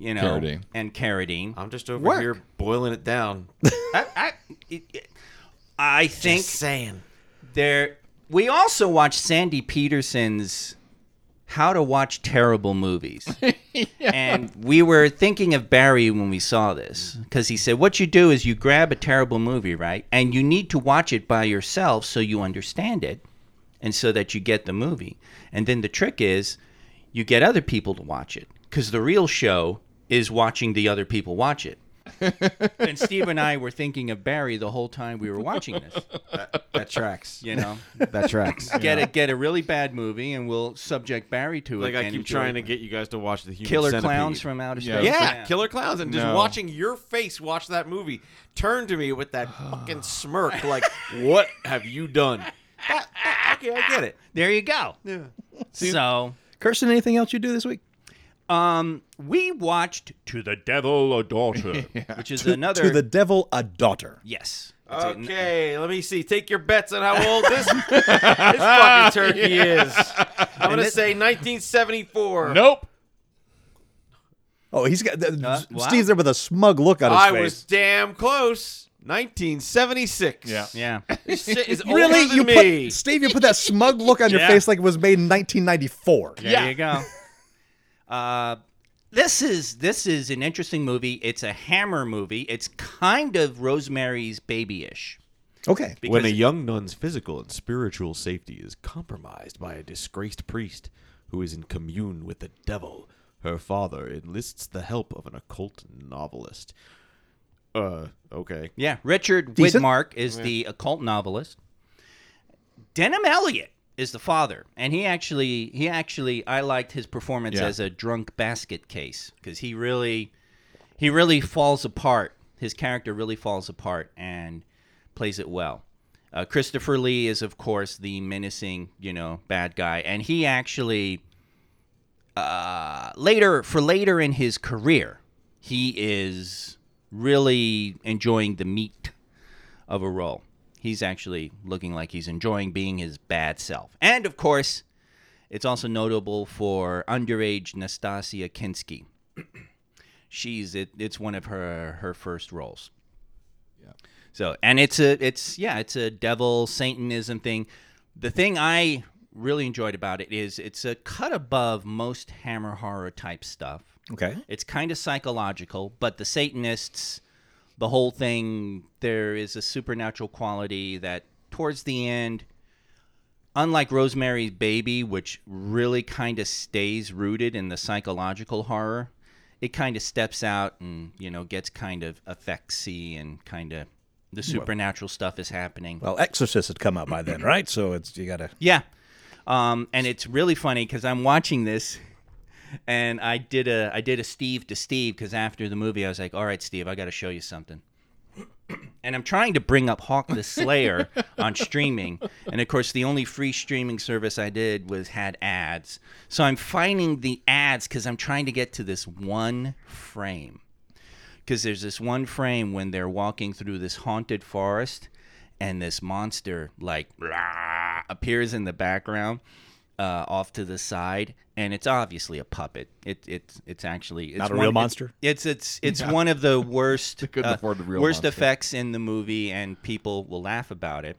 you know, Carradine. and Carradine. I'm just over Work. here boiling it down. I, I, it- it- I think Just saying. there. We also watched Sandy Petersen's "How to Watch Terrible Movies," and we were thinking of Barry when we saw this because he said, "What you do is you grab a terrible movie, right, and you need to watch it by yourself so you understand it, and so that you get the movie. And then the trick is, you get other people to watch it because the real show is watching the other people watch it." and Steve and I were thinking of Barry the whole time we were watching this. That tracks. You know, That tracks. get a get a really bad movie, and we'll subject Barry to it. Like I and keep enjoy trying to get you guys to watch the Human Killer Centipede. Clowns from Outer Yeah. Space. Yeah, Killer Clowns, and just No. watching your face watch that movie turn to me with that fucking smirk, like, "What have you done?" That- ah, that- ah, okay, I get it. There you go. Yeah. So, Kirsten, anything else you do this week? Um, we watched To the Devil a Daughter, which is another. To the devil, a daughter. yes. It's a- Okay, let me see. Take your bets on how old this, this fucking turkey is. I'm gonna this- say 1974. Nope. Oh, he's got. Uh, wow. Steve's there with a smug look on his I face. I was damn close. 1976. Yeah. yeah. This shit is Really, older than you me. put Steve? You put that smug look on your Yeah. face like it was made in 1994. There Yeah. you go. Uh, this is this is an interesting movie. It's a Hammer movie. It's kind of Rosemary's Baby-ish. Okay. when a young nun's physical and spiritual safety is compromised by a disgraced priest who is in commune with the devil, her father enlists the help of an occult novelist. Uh, okay. Yeah, Richard Decent. Widmark is the occult novelist. Denholm Elliott is the father, and he actually he actually I liked his performance Yeah. as a drunk basket case because he really he really falls apart. His character really falls apart and plays it well. Uh, Christopher Lee is of course the menacing you know bad guy, and he actually uh, later for later in his career he is really enjoying the meat of a role. He's actually looking like he's enjoying being his bad self. And of course, it's also notable for underage Nastassja Kinski. She's it, it's one of her her first roles. Yeah. So, and it's a it's yeah, it's a devil satanism thing. The thing I really enjoyed about it is it's a cut above most hammer horror type stuff. Okay. It's kind of psychological, but the Satanists, the whole thing, there is a supernatural quality that towards the end, unlike Rosemary's Baby, which really kind of stays rooted in the psychological horror, it kind of steps out and, you know, gets kind of effectsy and kind of the supernatural stuff is happening. Well, Exorcist had come out by then, right? So it's you gotta. Yeah. Um, and it's really funny because I'm watching this, and I did a I did a Steve to Steve because after the movie I was like, all right, Steve, I got to show you something. And I'm trying to bring up Hawk the Slayer on streaming, and of course the only free streaming service I did was had ads. So I'm finding the ads because I'm trying to get to this one frame because there's this one frame when they're walking through this haunted forest and this monster like rah, appears in the background uh, off to the side and it's obviously a puppet it, it it's actually it's Not a one- real monster? it's it's it's one of the worst uh, the real worst monster. effects in the movie and people will laugh about it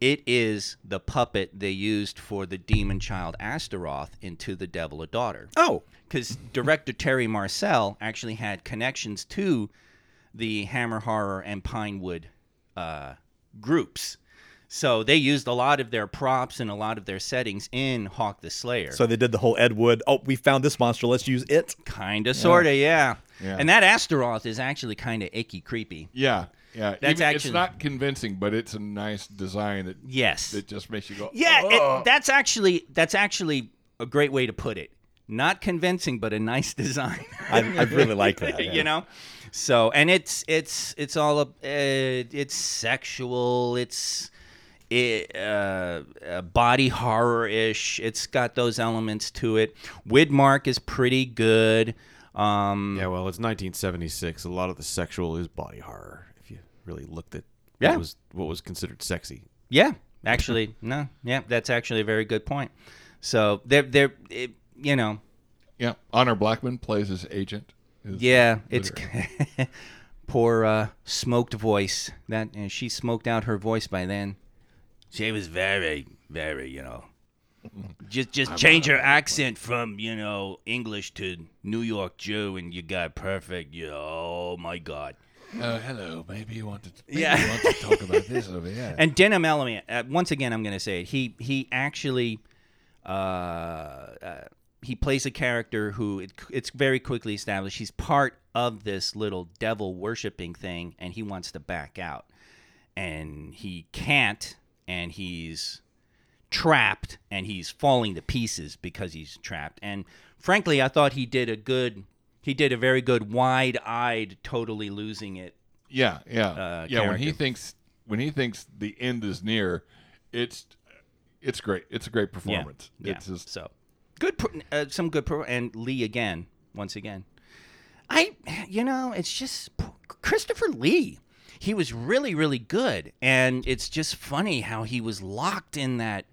it is the puppet they used for the demon child Astaroth into The Devil a Daughter Oh, because director Terry Marcel actually had connections to the Hammer Horror and Pinewood uh, groups. So they used a lot of their props and a lot of their settings in Hawk the Slayer. so they did the whole Ed Wood. Oh, we found this monster. Let's use it. kind of, sort of, yeah. Yeah. And that Astaroth is actually kind of icky, creepy. Yeah. Yeah. That's Even- actually- it's not convincing, but it's a nice design that Yes. that just makes you go. Yeah, "Oh." it, that's actually that's actually a great way to put it. Not convincing, but a nice design. I, I really like that. yeah. you know so and it's it's it's all a, uh, it's sexual it's it, uh, uh, body horror ish it's got those elements to it widmark is pretty good um Yeah, well, it's 1976. A lot of the sexual is body horror. If you really looked at Yeah. what was what was considered sexy. yeah actually no yeah that's actually a very good point so they're they're it, you know Yeah. Honor Blackman plays his agent. His- Yeah, it's poor uh, smoked voice. That and she smoked out her voice by then. She was very, very, you know. Just, just change her accent from you know English to New York Jew, and you got perfect. You oh my God. Uh, hello. Maybe you want to. Maybe Yeah. You want to talk about this over here. And Denholm Elliott, uh, once again, I'm going to say it. He he actually uh, uh, he plays a character who it, it's very quickly established he's part of this little devil worshiping thing, and he wants to back out, and he can't, and he's trapped, and he's falling to pieces because he's trapped. And frankly, I thought he did a good, he did a very good, wide-eyed, totally losing it. Yeah, yeah, uh, yeah. When he thinks when he thinks the end is near, it's it's great. It's a great performance. Yeah, It's just so good. Uh, some good per- and Lee again, once again. I, you know, it's just Christopher Lee. He was really, really good, and it's just funny how he was locked in that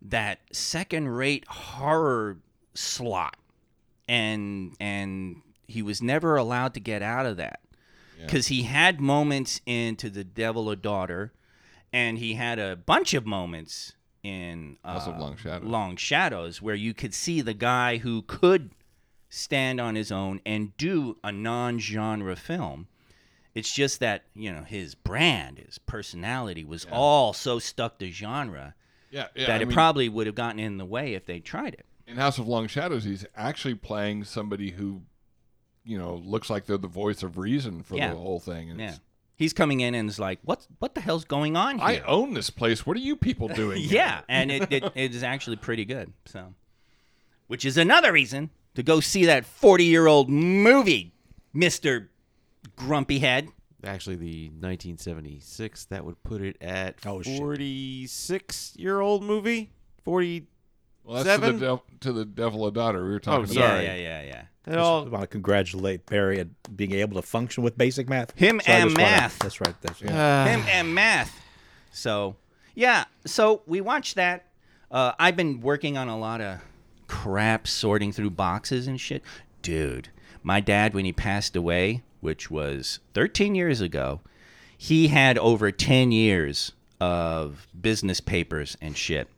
that second-rate horror slot, and and he was never allowed to get out of that because he had moments into the Devil a Daughter, and he had a bunch of moments in uh, Long Shadows. Long Shadows where you could see the guy who could stand on his own and do a non-genre film. It's just that you know his brand, his personality was all so stuck to genre yeah, yeah. that I it mean, probably would have gotten in the way if they tried it. in House of Long Shadows, he's actually playing somebody who, you know, looks like they're the voice of reason for Yeah. the whole thing. And Yeah, he's coming in and is like, "What? What the hell's going on here?" I own this place. What are you people doing? Yeah, and it, it, it is actually pretty good. So, which is another reason to go see that forty-year-old movie, Mister Grumpy Head. Actually, the 1976 that would put it at Oh, shit. 46 year old movie. 40. Well, that's to Seven? the, dev- to the Devil a Daughter. We were talking Oh, about. sorry. Yeah, yeah, yeah, yeah. It all, I want to congratulate Barry at being able to function with basic math. Him So I and just wanna- math. that's right. That's right. Him and math. So, yeah. So we watched that. Uh, I've been working on a lot of crap, sorting through boxes and shit. Dude, my dad, when he passed away, which was 13 years ago, he had over 10 years of business papers and shit.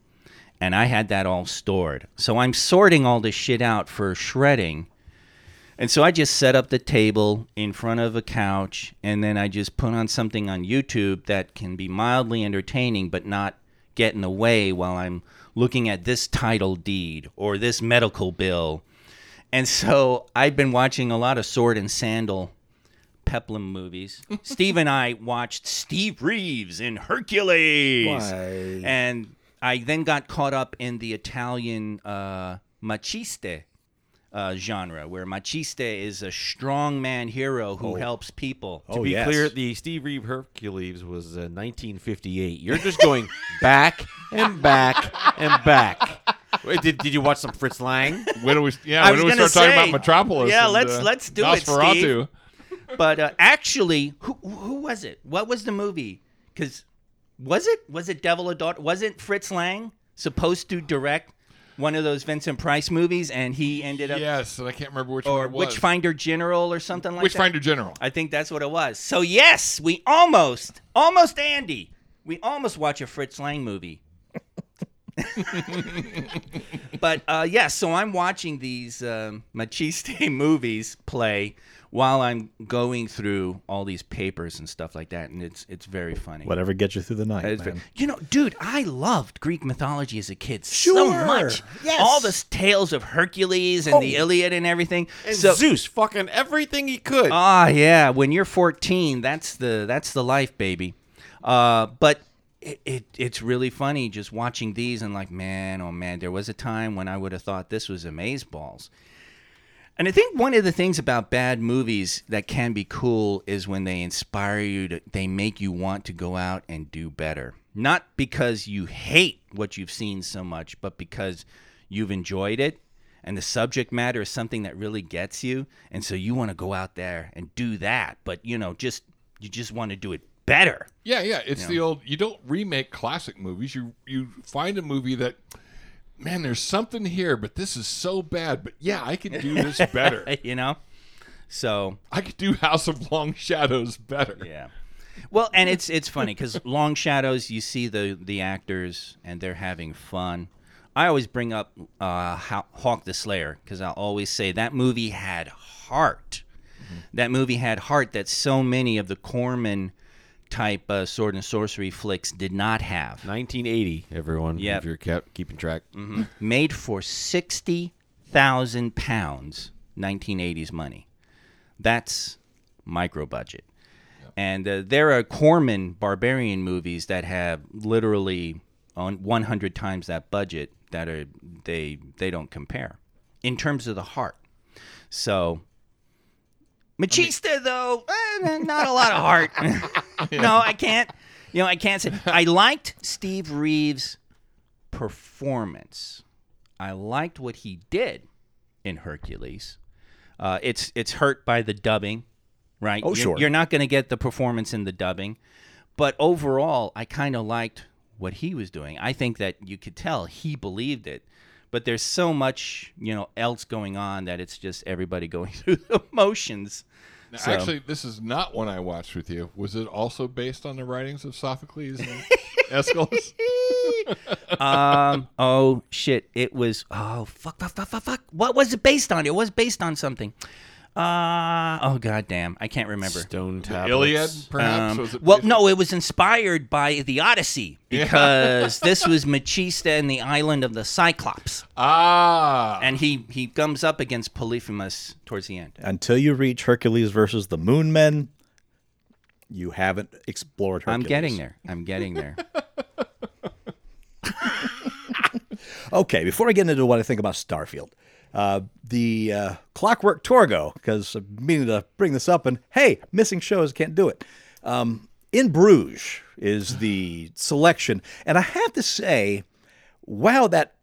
And I had that all stored. So I'm sorting all this shit out for shredding. And so I just set up the table in front of a couch, and then I just put on something on YouTube that can be mildly entertaining, but not get in the way while I'm looking at this title deed or this medical bill. And so I've been watching a lot of sword and sandal peplum movies. Steve and I watched Steve Reeves in Hercules. Why? And I then got caught up in the Italian uh, Maciste uh, genre, where Maciste is a strong man hero who helps people. to Oh, be yes. clear, the Steve Reeves Hercules was uh, 1958. You're just going back and back and back. Wait, did, did you watch some Fritz Lang? When do we? Yeah, I when do we gonna start talking about Metropolis? yeah, and, let's- uh, let's do it, Nosferatu. But uh, actually, who who was it? What was the movie? Because was it was it Devil a Daughter? Wasn't Fritz Lang supposed to direct one of those Vincent Price movies, and he ended up Yes, and I can't remember which one or it was. Witchfinder General or something like that. Witchfinder General. I think that's what it was. So yes, we almost, almost Andy, we almost watch a Fritz Lang movie. but uh, yeah, so I'm watching these um, Maciste movies play while I'm going through all these papers and stuff like that, and it's it's very funny. Whatever gets you through the night, man. very- you know, dude, I loved Greek mythology as a kid so Sure. much. Yes. All the tales of Hercules and the Iliad and everything. And so, Zeus, fucking everything he could. Ah, yeah. When you're 14, that's the that's the life, baby. Uh, but it, it it's really funny just watching these and like, man, oh man, there was a time when I would have thought this was amazeballs. And I think one of the things about bad movies that can be cool is when they inspire you to they make you want to go out and do better. Not because you hate what you've seen so much, but because you've enjoyed it and the subject matter is something that really gets you and so you want to go out there and do that, but you know, just you just want to do it better. Yeah, yeah. It's the old. You don't remake classic movies. You you find a movie that, man, there's something here, but this is so bad. But yeah, I could do this better. you know? So, I could do House of Long Shadows better. Yeah. Well, and it's it's funny because Long Shadows, you see the the actors and they're having fun. I always bring up uh, Hawk the Slayer because I'll always say that movie had heart. That movie had heart that so many of the Corman type uh, sword and sorcery flicks did not have. 1980, everyone. Yep. If you're kept, keeping track. Made for sixty thousand pounds, nineteen eighties money. That's micro budget. And uh, there are Corman barbarian movies that have literally on 100 times that budget that are they they don't compare in terms of the heart. So Maciste though, eh, not a lot of heart. no, I can't. You know, I can't say I liked Steve Reeves' performance. I liked what he did in Hercules. Uh, it's it's hurt by the dubbing, right? Oh, You're- sure. You're not going to get the performance in the dubbing, but overall, I kind of liked what he was doing. I think that you could tell he believed it. But there's so much, you know, else going on that it's just everybody going through the motions. Now, So- Actually, this is not one I watched with you. Was it also based on the writings of Sophocles and Aeschylus? um. Oh shit! It was. Oh fuck! Fuck! Fuck! Fuck! Fuck! What was it based on? It was based on something. Uh. Oh god damn! I can't remember. Stone tablets. Iliad, perhaps? Um, Was it well, no, it was inspired by the Odyssey because this was Maciste and the island of the Cyclops, Ah. and he he comes up against Polyphemus towards the end. Until you reach Hercules versus the Moon Men, you haven't explored Hercules. I'm getting there. I'm getting there. Okay, before I get into what I think about Starfield, uh, the uh, Clockwork Torgo, because I'm meaning to bring this up, and hey, missing shows can't do it. Um, in Bruges is the selection, and I have to say, wow, that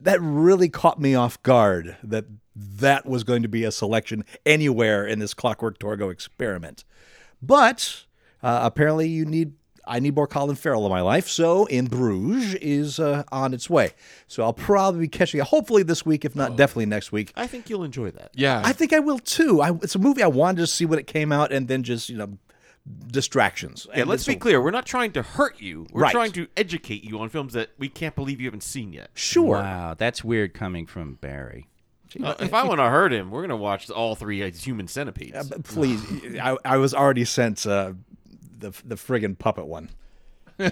that really caught me off guard that that was going to be a selection anywhere in this Clockwork Torgo experiment. But uh, apparently, you need I need more Colin Farrell in my life. So, In Bruges is uh, on its way. So I'll probably be catching it. Hopefully this week, if not, definitely next week. I think you'll enjoy that. yeah. I think I will too. I, it's a movie I wanted to see when it came out, and then just you know distractions. Yeah, And let's so- be clear. We're not trying to hurt you. We're Right. trying to educate you on films that we can't believe you haven't seen yet. Sure. Wow, that's weird coming from Barry. Uh, if I want to hurt him, we're gonna watch all three uh, human centipedes. Uh, please, I, I was already sent uh, the the friggin' puppet one.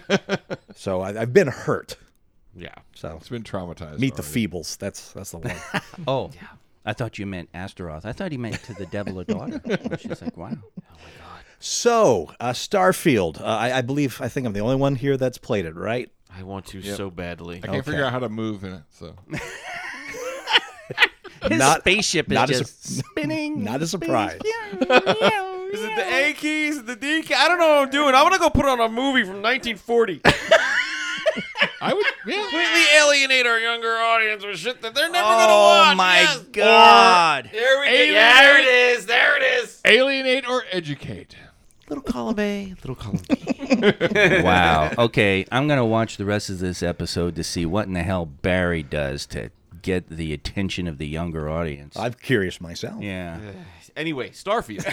so I, I've been hurt. yeah. So it's been traumatized. meet the. Feebles. That's that's the one. Oh, I thought you meant Astaroth. I thought he meant to the devil a daughter. She's like, wow. Oh my god. So uh, Starfield. Uh, I, I believe I think I'm the only one here that's played it. Right? I want to so badly. I can't Okay. figure out how to move in it. So His Not- spaceship is not just su- spinning. Not a surprise. Is it the A keys? Is it the D key? I don't know what I'm doing. I want to go put on a movie from 1940. I would. Yeah. Completely alienate our younger audience with shit that they're never Oh gonna watch. Oh my Yes. God. There we go. Alien- Yeah, there it is. There it is. Alienate or educate. Little column A, little column B. Wow. Okay, I'm gonna watch the rest of this episode to see what in the hell Barry does to get the attention of the younger audience. I'm curious myself. yeah. anyway, Starfield.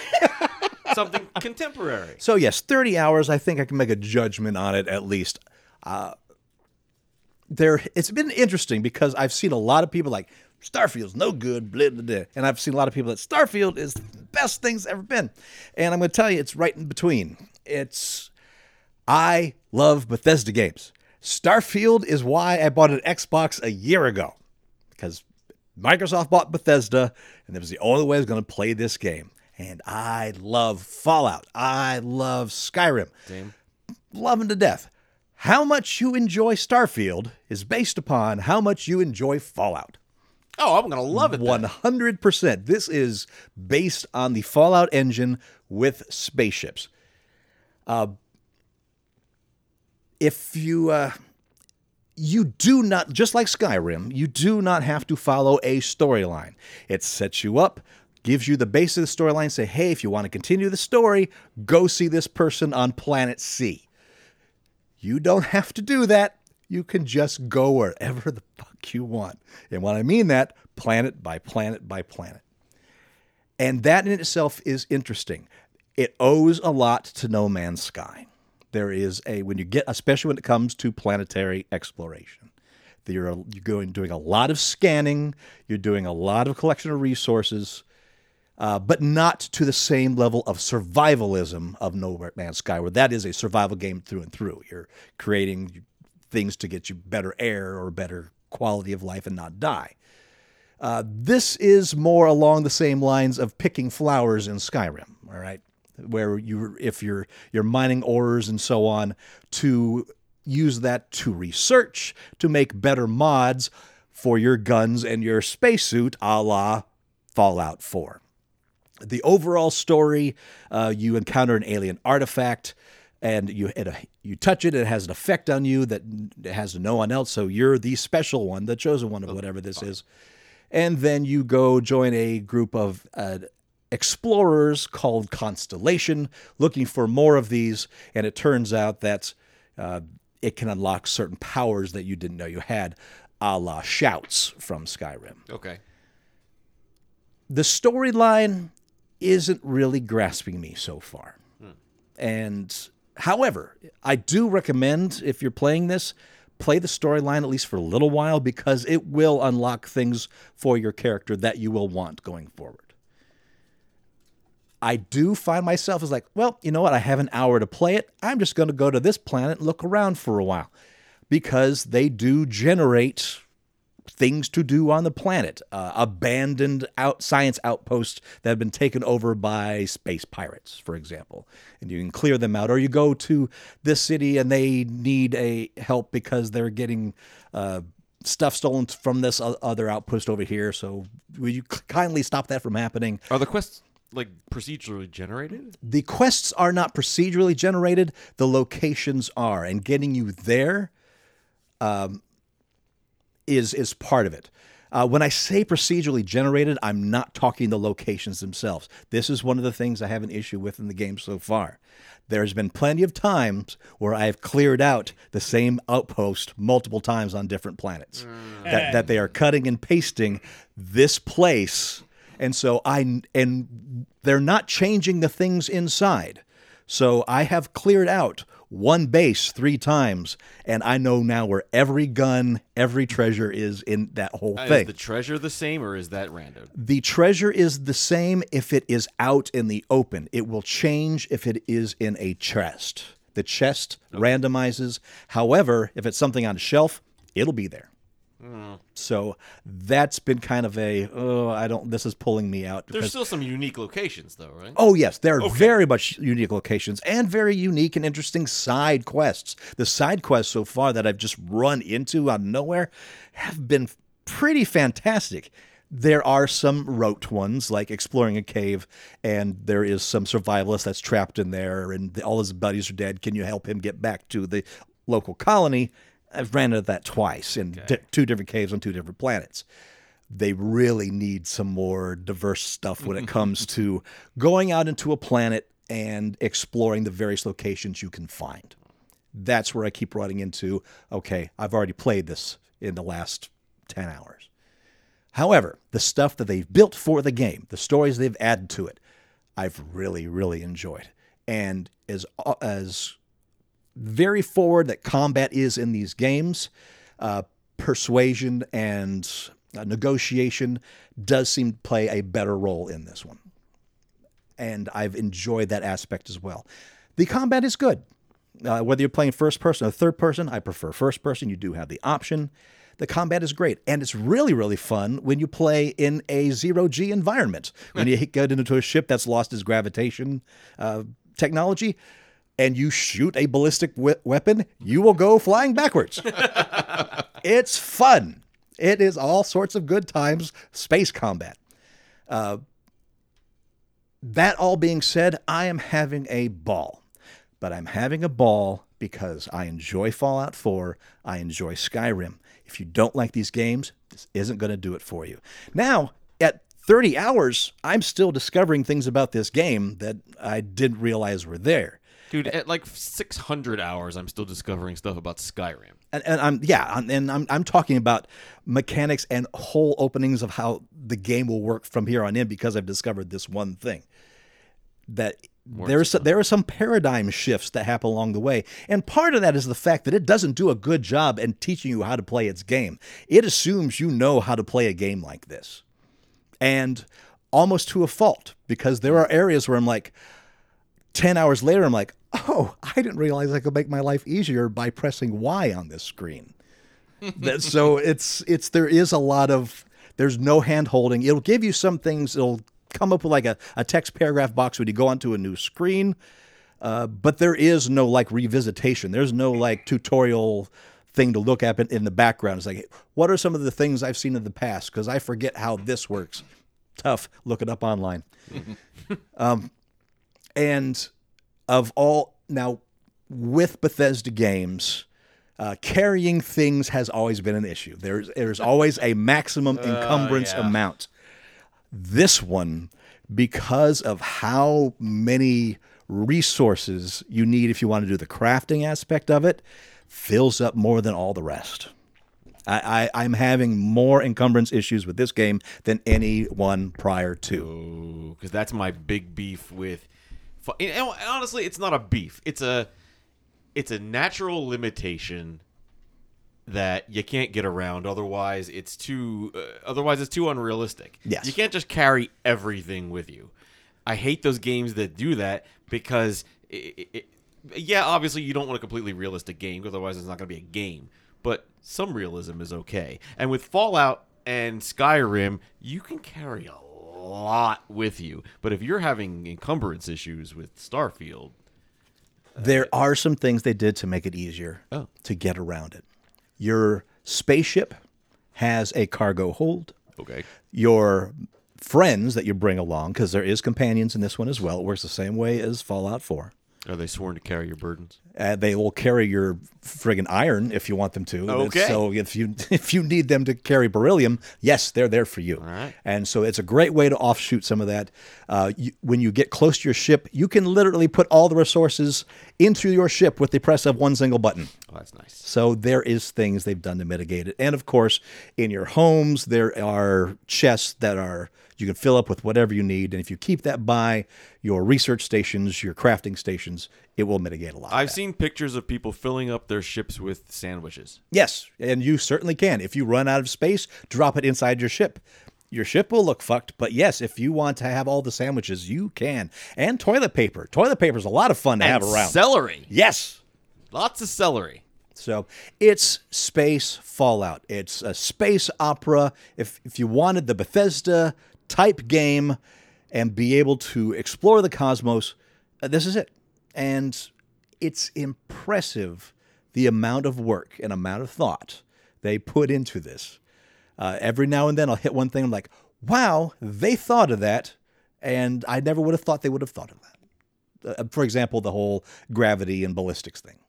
Something contemporary. So yes, 30 hours. I think I can make a judgment on it at least. Uh, there, it's been interesting because I've seen a lot of people like Starfield's no good, blah, blah, blah. and I've seen a lot of people that Starfield is the best thing's ever been, and I'm going to tell you, it's right in between. It's I love Bethesda games. Starfield is why I bought an Xbox a year ago because Microsoft bought Bethesda, and it was the only way I was going to play this game. And I love Fallout. I love Skyrim. Same. Love them to death. How much you enjoy Starfield is based upon how much you enjoy Fallout. Oh, I'm gonna love it. 100%. This is based on the Fallout engine with spaceships. Uh, if you uh, you do not just like Skyrim, you do not have to follow a storyline. It sets you up, gives you the base of the storyline. Say, hey, if you want to continue the story, go see this person on Planet C. You don't have to do that. You can just go wherever the fuck you want. And when I mean that, planet by planet by planet. And that in itself is interesting. It owes a lot to No Man's Sky. There is a when you get, especially when it comes to planetary exploration, you're you're going doing a lot of scanning. You're doing a lot of collection of resources, uh, but not to the same level of survivalism of No Man's Sky, where that is a survival game through and through. You're creating things to get you better air or better quality of life and not die. Uh, this is more along the same lines of picking flowers in Skyrim. All right, where you if you're you're mining ores and so on to use that to research to make better mods for your guns and your spacesuit, a la Fallout 4 the overall story uh, you encounter an alien artifact and you it, you touch it it has an effect on you that it has no one else so you're the special one the chosen one of whatever this is. And then you go join a group of uh, explorers called constellation looking for more of these and it turns out that uh, it can unlock certain powers that you didn't know you had a la shouts from skyrim Okay. the storyline isn't really grasping me so far. And however, I do recommend if you're playing this, play the storyline at least for a little while because it will unlock things for your character that you will want going forward. I do find myself as like, well, you know what? I have an hour to play it. I'm just going to go to this planet and look around for a while because they do generate things to do on the planet, uh, abandoned out science outposts that have been taken over by space pirates, for example, and you can clear them out. Or you go to this city and they need a help because they're getting uh, stuff stolen from this other outpost over here. So will you kindly stop that from happening? Are the quests like procedurally generated? The quests are not procedurally generated; the locations are, and getting you there um, is is part of it. Uh, when I say procedurally generated, I'm not talking the locations themselves. This is one of the things I have an issue with in the game so far. There's been plenty of times where I've cleared out the same outpost multiple times on different planets. That, that they are cutting and pasting this place, and so I and they're not changing the things inside. So I have cleared out one base three times, and I know now where every gun, every treasure is in that whole Uh, thing. Is the treasure the same or is that random? The treasure is the same if it is out in the open. It will change if it is in a chest. The chest randomizes. However, if it's something on a shelf, it'll be there. So that's been kind of a oh I don't this is pulling me out There's still some unique locations though, right? Oh yes, there are very much unique locations and very unique and interesting side quests. The side quests so far that I've just run into out of nowhere have been pretty fantastic. There are some rote ones like exploring a cave, and there is some survivalist that's trapped in there, and all his buddies are dead. Can you help him get back to the local colony? I've ran into that twice in di- two different caves on two different planets they really need some more diverse stuff when it comes to going out into a planet and exploring the various locations you can find. That's where I keep running into, okay, I've already played this in the last 10 hours. However, the stuff that they've built for the game, the stories they've added to it, I've really, really enjoyed. And as, uh, as very forward that combat is in these games, uh, persuasion and uh, negotiation does seem to play a better role in this one. And I've enjoyed that aspect as well. The combat is good. Uh, whether you're playing first person or third person, I prefer first person. You do have the option. The combat is great. And it's really, really fun when you play in a zero G environment. When you get into a ship that's lost its gravitation uh, technology and you shoot a ballistic we- weapon, you will go flying backwards. it's fun. It is all sorts of good times, space combat. Uh, that all being said, I am having a ball. But I'm having a ball because I enjoy Fallout 4. I enjoy Skyrim. If you don't like these games, this isn't going to do it for you. Now, at 30 hours, I'm still discovering things about this game that I didn't realize were there. Dude, at like 600 hours, I'm still discovering stuff about Skyrim. and, and I'm yeah, I'm- and I'm I'm talking about mechanics and whole openings of how the game will work from here on in because I've discovered this one thing that there's there are some paradigm shifts that happen along the way, and part of that is the fact that it doesn't do a good job in teaching you how to play its game. It assumes you know how to play a game like this, and almost to a fault because there are areas where I'm like. 10 hours later, I'm like, oh, I didn't realize I could make my life easier by pressing Y on this screen. that, so it's, it's, there is a lot of There's no hand holding. It'll give you some things. It'll come up with like a, a text paragraph box when you go onto a new screen. Uh, but there is no like revisitation. There's no like tutorial thing to look at in, in the background. It's like, what are some of the things I've seen in the past? Because I forget how this works. Tough. Look it up online. um, and of all now with Bethesda games, uh, carrying things has always been an issue. There's there's always a maximum encumbrance yeah. amount. This one, because of how many resources you need if you want to do the crafting aspect of it, fills up more than all the rest. I, I, I'm having more encumbrance issues with this game than any one prior to. because that's my big beef with. Fu- and- and honestly, it's not a beef. It's a, it's a natural limitation that you can't get around. Otherwise, it's too. Uh, otherwise, it's too unrealistic. Yes. you can't just carry everything with you. I hate those games that do that because, it, it, yeah, obviously you don't want a completely realistic game Otherwise, it's not going to be a game. But some realism is okay. And with Fallout and Skyrim, you can carry a lot with you. But if you're having encumbrance issues with Starfield, There are some things they did to make it easier Oh. to get around it. Your spaceship has a cargo hold. okay, Your friends that you bring along, because there is companions in this one as well. It works the same way as Fallout 4. Are they sworn to carry your burdens? Uh, they will carry your friggin' iron if you want them to. Okay. So if you if you need them to carry beryllium, yes, they're there for you. right. And so it's a great way to offshoot some of that. Uh, you, when you get close to your ship, you can literally put all the resources into your ship with the press of one single button. Oh, that's nice. So there is things they've done to mitigate it. And of course, in your homes there are chests that are you can fill up with whatever you need and if you keep that by your research stations, your crafting stations, it will mitigate a lot. I've seen pictures of people filling up their ships with sandwiches. Yes, and you certainly can. If you run out of space, drop it inside your ship. Your ship will look fucked, but yes, if you want to have all the sandwiches, you can. And toilet paper. Toilet paper is a lot of fun to have around. Celery. yes. Lots of celery. So it's space Fallout. It's a space opera. If if you wanted the Bethesda type game and be able to explore the cosmos, uh, this is it. And it's impressive the amount of work and amount of thought they put into this. Uh, every now and then I'll hit one thing. I'm like, wow, they thought of that, and I never would have thought they would have thought of that. Uh, for example, the whole gravity and ballistics thing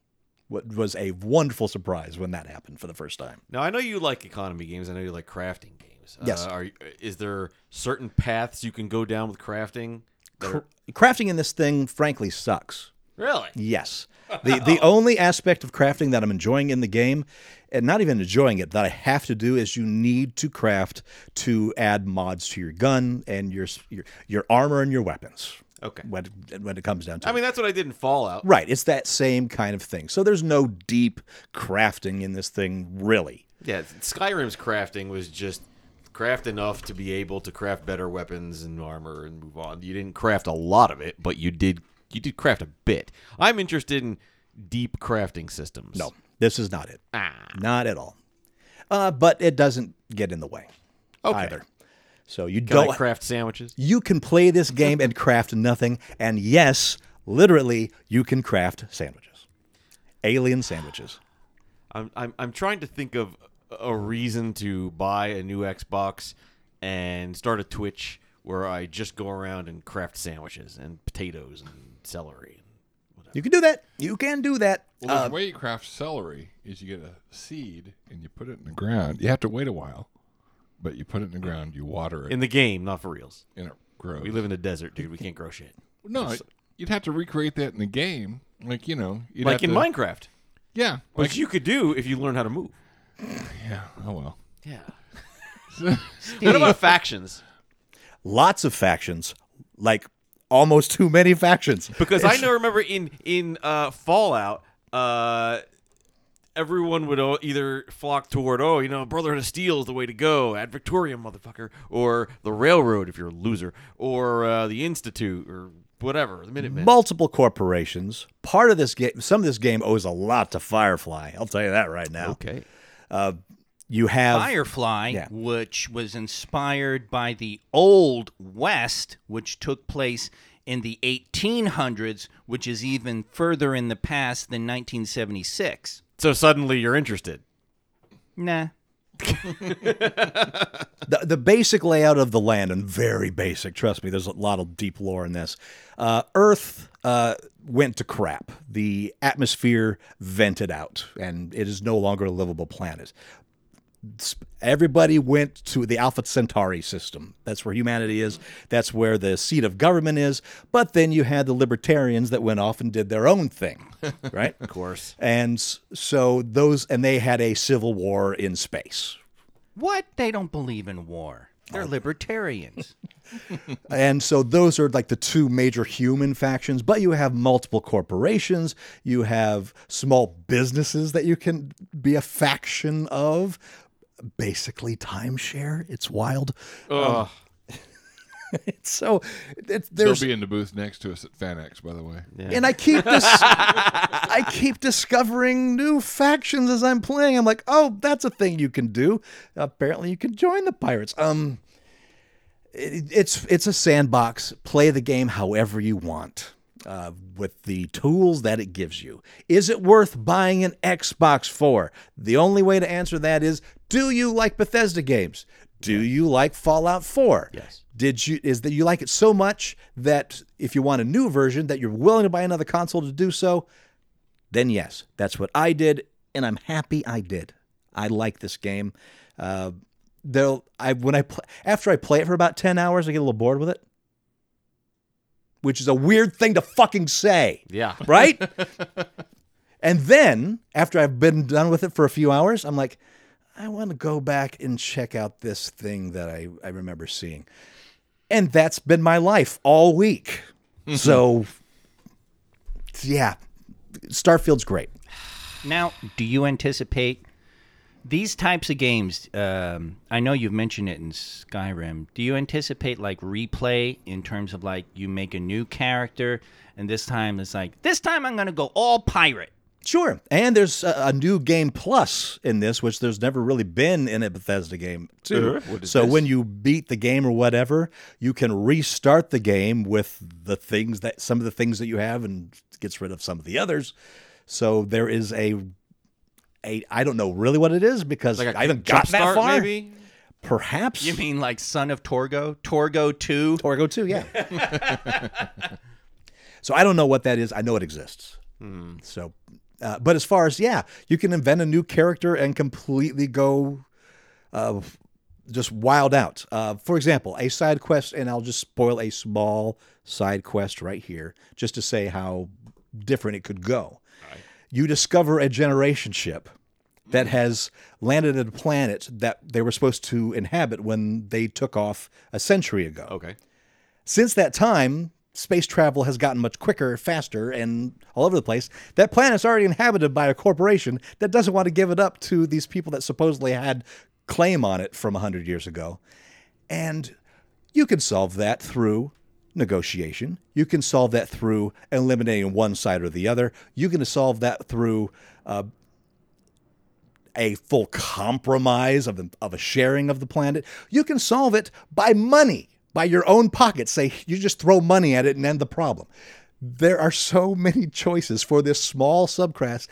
wa- was a wonderful surprise when that happened for the first time. Now I know you like economy games. I know you like crafting games. Yes. Uh, are is there certain paths you can go down with crafting? are- Crafting in this thing, frankly, sucks. really? Yes. The the only aspect of crafting that I'm enjoying in the game, and not even enjoying it, that I have to do is you need to craft to add mods to your gun and your your, your armor and your weapons. Okay. When when it comes down to I it. mean, that's what I did in Fallout. Right, it's that same kind of thing. So there's no deep crafting in this thing really. Yeah, Skyrim's crafting was just craft enough to be able to craft better weapons and armor and move on. You didn't craft a lot of it, but you did you did craft a bit. I'm interested in deep crafting systems. No, this is not it. Ah. Not at all. Uh, but it doesn't get in the way Okay. either. So you Can don't I craft sandwiches? you can play this game and craft nothing. And yes, literally, you can craft sandwiches, alien sandwiches. I'm, I'm I'm trying to think of a reason to buy a new Xbox and start a Twitch where I just go around and craft sandwiches and potatoes and celery. You can do that. You can do that. Well, Uh, the way you craft celery is you get a seed and you put it in the ground. You have to wait a while, but you put it in the ground, you water it, In the game, not for reals. and it grows. We live in the desert, dude. We can't grow shit. no, you'd have to recreate that in the game, like you know, you'd Like have in to, Minecraft, Yeah, which like you could do if you learn how to move. Yeah. Oh well. Yeah. what about factions? lots of factions, like almost too many factions. Because I know, remember in in uh, Fallout, uh, everyone would either flock toward, oh, you know, Brotherhood of Steel is the way to go, Ad Victoriam, motherfucker, or the Railroad if you're a loser, or uh, the Institute, or whatever, the Minutemen. multiple corporations. Part of this game, some of this game owes a lot to Firefly. I'll tell you that right now. okay. You have Firefly, Yeah. which was inspired by the Old West, which took place in the 1800s, which is even further in the past than 1976. So suddenly you're interested. Nah. the, the basic layout of the land, and very basic, trust me, there's a lot of deep lore in this. Uh, Earth uh, went to crap. The atmosphere vented out, and it is no longer a livable planet. Everybody went to the Alpha Centauri system. That's where humanity is. That's where the seat of government is. But then you had the libertarians that went off and did their own thing, right? Of course. And so those, and they had a civil war in space, What? They don't believe in war. They're libertarians. And so those are like the two major human factions, but you have multiple corporations, you have small businesses that you can be a faction of. Basically, timeshare. It's wild. Um, Ugh. So it's, They'll be in the booth next to us at FanX, by the way. and I keep this I keep discovering new factions as I'm playing. I'm like, oh, that's a thing you can do. Apparently, you can join the pirates. Um, it, it's it's a sandbox. Play the game however you want. Uh, with the tools that it gives you. Is it worth buying an Xbox for? The only way to answer that is do you like Bethesda games? Do you like Fallout 4? Yes. Did you is that you like it so much that if you want a new version that you're willing to buy another console to do so? Then yes, that's what I did, and I'm happy I did. I like this game. Uh, they'll I when I pl- after I play it for about ten hours, I get a little bored with it, which is a weird thing to fucking say, Yeah. right? and then after I've been done with it for a few hours, I'm like, I want to go back and check out this thing that I I remember seeing, and that's been my life all week. so, yeah, Starfield's great. Now, do you anticipate these types of games? Um, I know you've mentioned it in Skyrim. Do you anticipate like replay in terms of like you make a new character and this time it's like this time I'm gonna go all pirate. Sure. And there's a, a new game plus in this, which there's never really been in a Bethesda game, too. What is so this? when you beat the game or whatever, you can restart the game with the things that some of the things that you have and gets rid of some of the others. So there is a a I don't know really what it is because Like a I haven't got that far. maybe. Perhaps You mean like Son of Torgo, Torgo Two? Torgo 2, yeah. so I don't know what that is. I know it exists. Hmm. So, uh, but as far as yeah, you can invent a new character and completely go, uh, just wild out. Uh, for example, a side quest, and I'll just spoil a small side quest right here, just to say how different it could go. You discover a generation ship that has landed at a planet that they were supposed to inhabit when they took off a century ago. Okay. Since that time, space travel has gotten much quicker, faster, and all over the place. That planet's already inhabited by a corporation that doesn't want to give it up to these people that supposedly had claim on it from 100 years ago. And you can solve that through negotiation. You can solve that through eliminating one side or the other. You can solve that through uh, a full compromise of, the, of a sharing of the planet. You can solve it by money, by your own pocket. Say you just throw money at it and end the problem. There are so many choices for this small subquest,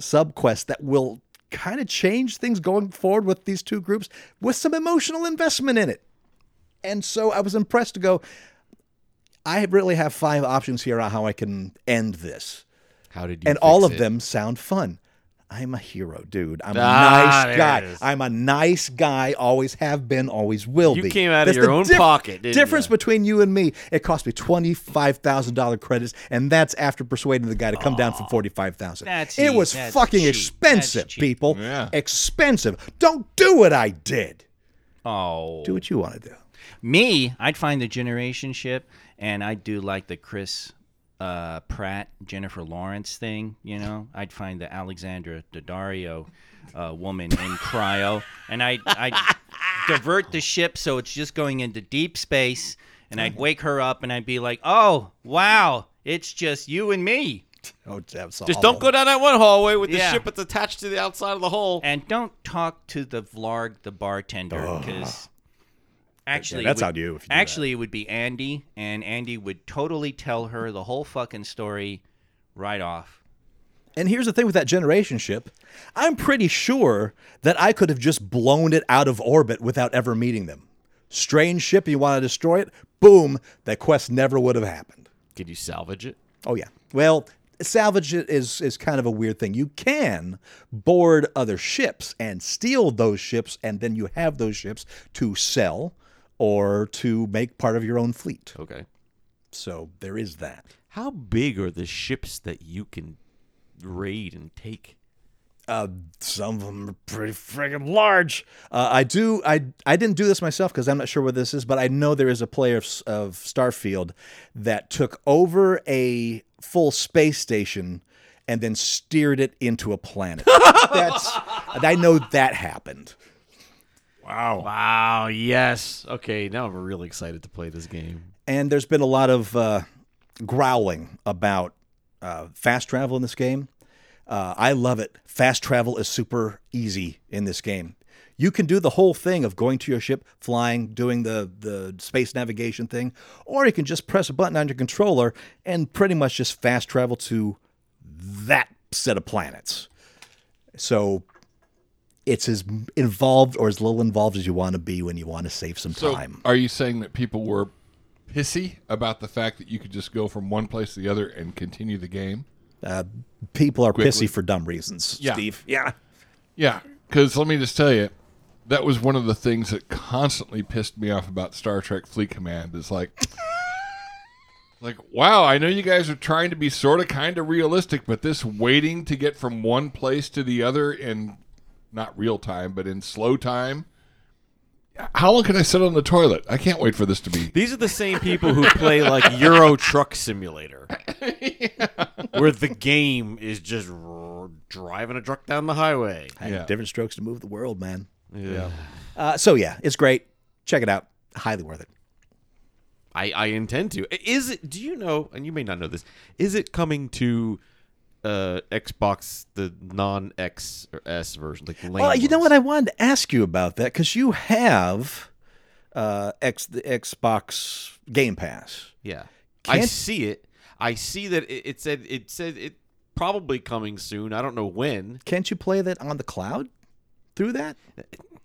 subquest that will kind of change things going forward with these two groups with some emotional investment in it. And so I was impressed to go, I really have five options here on how I can end this. How did you? and all of it? them sound fun. I'm a hero, dude. I'm a Ah, nice there guy. it is. I'm a nice guy. Always have been. Always will be. You be. came out of your the own pocket, didn't difference ya? between you and me. It cost me twenty five thousand dollar credits, and that's after persuading the guy to come down from forty five thousand. That's It e- was that's fucking cheap. expensive, That's cheap. people. Yeah. Expensive. Don't do what I did. Oh, Do what you want to do. me, I'd find the generation ship, and I'd do like the Chris uh, Pratt, Jennifer Lawrence thing. You know, I'd find the Alexandra Daddario uh, woman in cryo, and I'd, I'd divert the ship so it's just going into deep space, and I'd wake her up, and I'd be like, "Oh, wow, it's just you and me." Oh, that's Just don't go down that one hallway with the Yeah. ship that's attached to the outside of the hole. And don't talk to the Vlarg, the bartender, because actually, that's it would- on you you do that. actually, it would be Andy, and Andy would totally tell her the whole fucking story right off. And here's the thing with that generation ship. I'm pretty sure that I could have just blown it out of orbit without ever meeting them. Strange ship, you want to destroy it? Boom, that quest never would have happened. Could you salvage it? Oh yeah. Well, salvage it is is kind of a weird thing. You can board other ships and steal those ships, and then you have those ships to sell or to make part of your own fleet. Okay. So there is that. How big are the ships that you can raid and take? Uh, some of them are pretty friggin' large. Uh, I do. I I didn't do this myself because I'm not sure what this is, but I know there is a player of, of Starfield that took over a full space station and then steered it into a planet. That's. I know that happened. Wow. Wow, yes. Okay, now I'm really excited to play this game. And there's been a lot of uh, growling about uh, fast travel in this game. Uh, I love it. Fast travel is super easy in this game. You can do the whole thing of going to your ship, flying, doing the, the space navigation thing, or you can just press a button on your controller and pretty much just fast travel to that set of planets. So it's as involved or as little involved as you want to be when you want to save some So, time. are you saying that people were pissy about the fact that you could just go from one place to the other and continue the game? Uh, people are Quickly. pissy for dumb reasons, Yeah. Steve. Yeah. Yeah, because let me just tell you, that was one of the things that constantly pissed me off about Star Trek Fleet Command. Is like, like, wow, I know you guys are trying to be sort of kind of realistic, but this waiting to get from one place to the other in not real time, but in slow time. How long can I sit on the toilet? I can't wait for this to be. These are the same people who play like Euro Truck Simulator, where the game is just r- driving a truck down the highway. Yeah. Different strokes to move the world, man. Yeah. Uh, so yeah, it's great. Check it out. Highly worth it. I, I intend to. Is it? Do you know? And you may not know this. Is it coming to uh, Xbox, the non-X or S version, like the Well, you know what? I wanted to ask you about that because you have uh, X the Xbox Game Pass. Yeah, I Can't- see it. I see that it, it said it said it probably coming soon. I don't know when. Can't you play that on the cloud through that?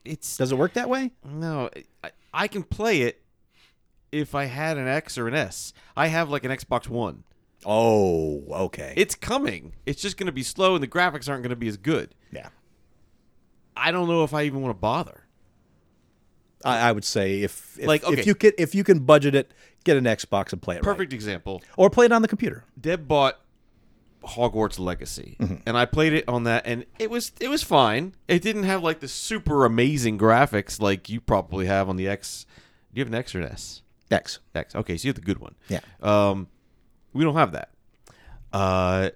It's Does it work that way? no. I, I can play it if I had an X or an S. I have like an Xbox One. Oh, okay. It's coming. It's just going to be slow, and the graphics aren't going to be as good. yeah. I don't know if I even want to bother. I, I would say if if, Like, okay. if you can if you can budget it, get an Xbox and play it right. Perfect example. or play it on the computer. Deb bought Hogwarts Legacy, Mm-hmm. and I played it on that, and it was it was fine. It didn't have like the super amazing graphics like you probably have on the X. Do you have an X or an S? X. X. Okay, so you have the good one. Yeah. Um, we don't have that. Uh,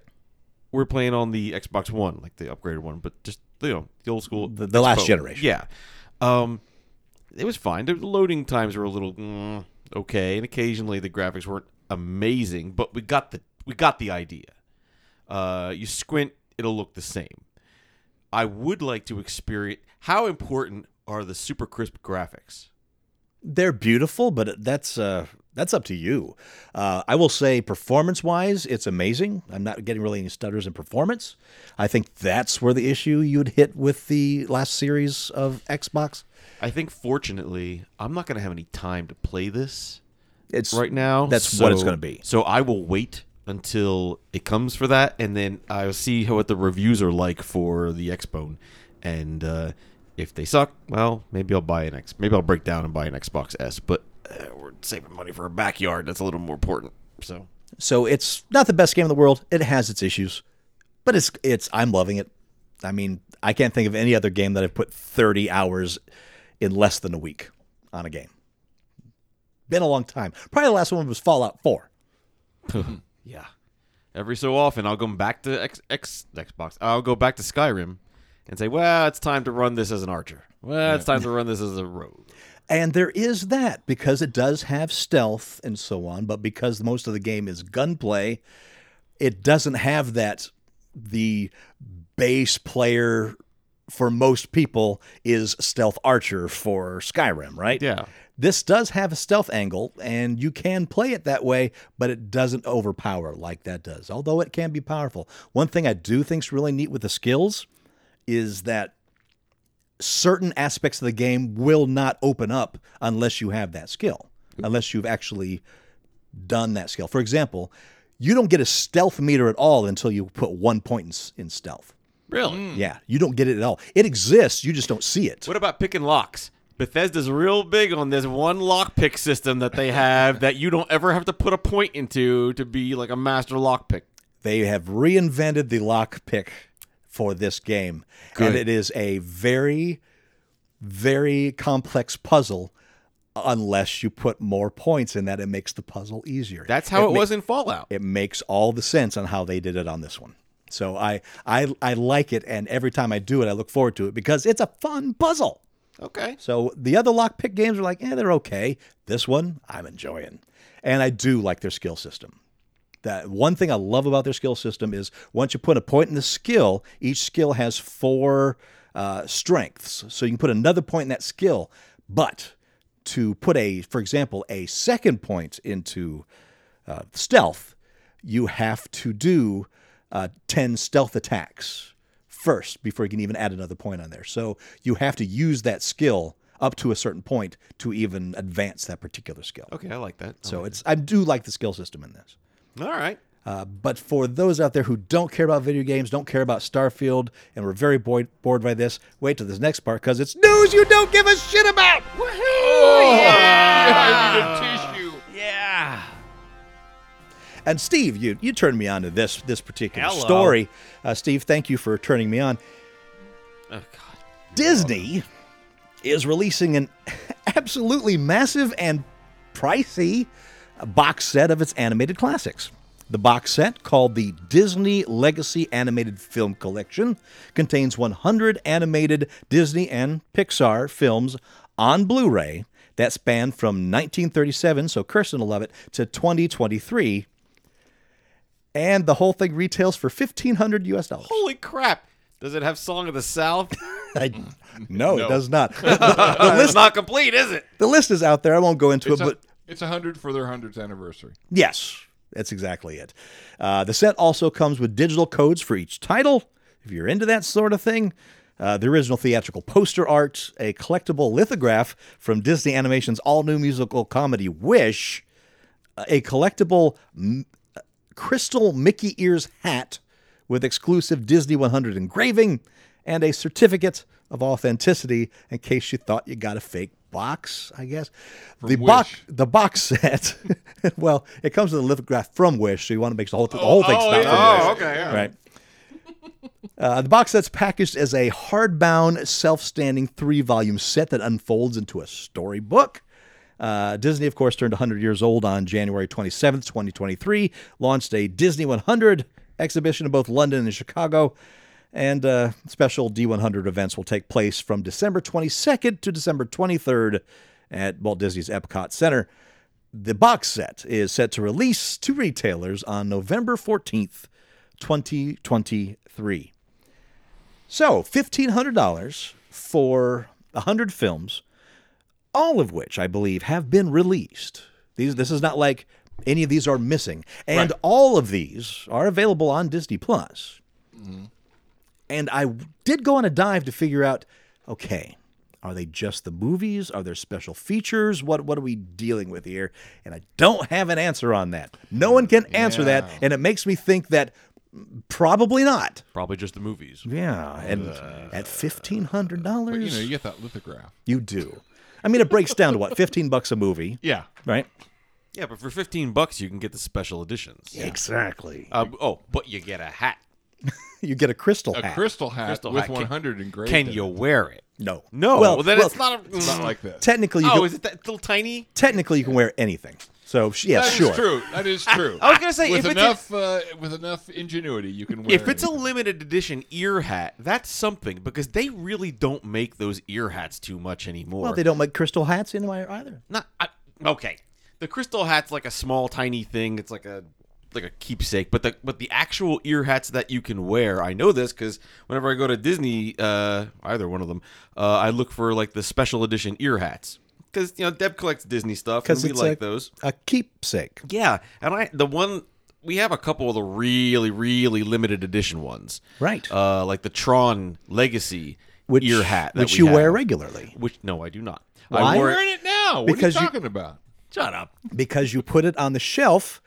we're playing on the Xbox One, like the upgraded one, but just you know the old school, The- the last generation. Yeah. Um, it was fine. The loading times were a little mm, okay, and occasionally the graphics weren't amazing, but we got the we got the idea. Uh, you squint, it'll look the same. I would like to experience how important are the super crisp graphics. They're beautiful, but that's uh, that's up to you. Uh, I will say, performance wise, it's amazing. I'm not getting really any stutters in performance. I think that's where the issue you'd hit with the last series of Xbox. I think fortunately, I'm not going to have any time to play this It's right now. That's what it's going to be. So I will wait until it comes for that, and then I'll see how, what the reviews are like for the Xbone, and uh, if they suck, well, maybe I'll buy an X. Maybe I'll break down and buy an Xbox S. But uh, we're saving money for a backyard. That's a little more important. So So it's not the best game in the world. It has its issues, but it's it's I'm loving it. I mean, I can't think of any other game that I've put 30 hours in less than a week on a game. Been a long time. Probably the last one was Fallout 4. yeah, every so often I'll go back to X, X Xbox. I'll go back to Skyrim and say, well, it's time to run this as an archer. Well, it's time to run this as a rogue. And there is that because it does have stealth and so on, but because most of the game is gunplay, it doesn't have that the base player for most people is stealth archer for Skyrim, right? Yeah. This does have a stealth angle, and you can play it that way, but it doesn't overpower like that does, although it can be powerful. One thing I do think is really neat with the skills is that certain aspects of the game will not open up unless you have that skill, unless you've actually done that skill. For example, you don't get a stealth meter at all until you put one point in, in stealth. Really? Hmm. Yeah, you don't get it at all. It exists, you just don't see it. What about picking locks? Bethesda's real big on this one lock pick system that they have that you don't ever have to put a point into to be like a master lock pick. They have reinvented the lock pick for this game. And it is a very, very complex puzzle unless you put more points in that. It makes the puzzle easier. That's how it, ma- was in Fallout. It makes all the sense on how they did it on this one. So I, I I like it, and every time I do it, I look forward to it because it's a fun puzzle. Okay. So the other lockpick games are like, eh, they're okay. This one, I'm enjoying. And I do like their skill system. That one thing I love about their skill system is once you put a point in the skill, each skill has four uh, strengths. So you can put another point in that skill. But to put a, for example, a second point into uh, stealth, you have to do uh, 10 stealth attacks first before you can even add another point on there. So you have to use that skill up to a certain point to even advance that particular skill. Okay, I like that. So it's I do like the skill system in this. All right. Uh, but for those out there who don't care about video games, don't care about Starfield, and were very bored, bored by this, wait till this next part because it's news you don't give a shit about. I need a tissue. Yeah. And Steve, you you turned me on to this this particular Hello. story. Uh, Steve, thank you for turning me on. Oh God. Disney is releasing an absolutely massive and pricey box set of its animated classics. The box set, called the Disney Legacy Animated Film Collection, contains 100 animated Disney and Pixar films on Blu ray that span from 1937, so Kirsten will love it, to 2023. And the whole thing retails for 1500 US dollars. Holy crap! Does it have Song of the South? I, no, it does not. The list it's not complete, is it? The list is out there. I won't go into It's it, a, but it's a hundred for their hundredth anniversary. yes, that's exactly it. Uh, the set also comes with digital codes for each title. If you're into that sort of thing, uh, the original theatrical poster art, a collectible lithograph from Disney Animation's all new musical comedy Wish, a collectible m- crystal Mickey ears hat with exclusive Disney 100 engraving, and a certificate of authenticity in case you thought you got a fake box, I guess. the box the box set, well, it comes with a lithograph from Wish, so you want to make the whole, the whole thing's oh, not yeah. from Oh, Wish. okay. Yeah. Right. Uh, the box set's packaged as a hardbound, self-standing three-volume set that unfolds into a storybook. Uh, Disney, of course, turned 100 years old on January 27th, 2023. Launched a Disney 100 exhibition in both London and Chicago, and uh, special D100 events will take place from December 22nd to December 23rd at Walt Disney's Epcot Center. The box set is set to release to retailers on November 14th, 2023. So, $1,500 for 100 films, all of which I believe have been released. These, this is not like any of these are missing. And all of these are available on Disney Plus. And I did go on a dive to figure out okay, are they just the movies? Are there special features? What what are we dealing with here? And I don't have an answer on that. No one can answer that, and it makes me think that probably not. Probably just the movies. Yeah, and at fifteen hundred dollars, you know, you get that lithograph. you do. I mean, it breaks down to what fifteen bucks a movie, Yeah. right? Yeah, but for 15 bucks, you can get the special editions. Exactly. Uh, oh, but you get a hat. You get a crystal hat. A hat. crystal hat Crystal with hat. Can- 100 engraved. Can in you it. wear it? no, No. Well, Well, then well, it's not a. It's not like this. technically. You oh, can, is it that little tiny? technically you can wear anything. So sh- yeah, That is sure. true. That is true. I was gonna say with if it's enough uh, with enough ingenuity, you can wear. If it's a limited edition ear hat, that's something because they really don't make those ear hats too much anymore. Well, they don't make crystal hats anymore either. Not I, okay. The crystal hat's like a small, tiny thing. It's like a like a keepsake, but the but the actual ear hats that you can wear, I know this because whenever I go to Disney, uh, either one of them, uh, I look for like the special edition ear hats because you know Deb collects Disney stuff and Because we like a, those. a keepsake. Yeah, and I the one we have a couple of the really really limited edition ones, Right. Uh, like the Tron Legacy Which, ear hat, that which we you have. wear regularly. Which no, I do not. Why? I You're wore in it. now. What Because are you- you talking about? Shut up. because you put it on the shelf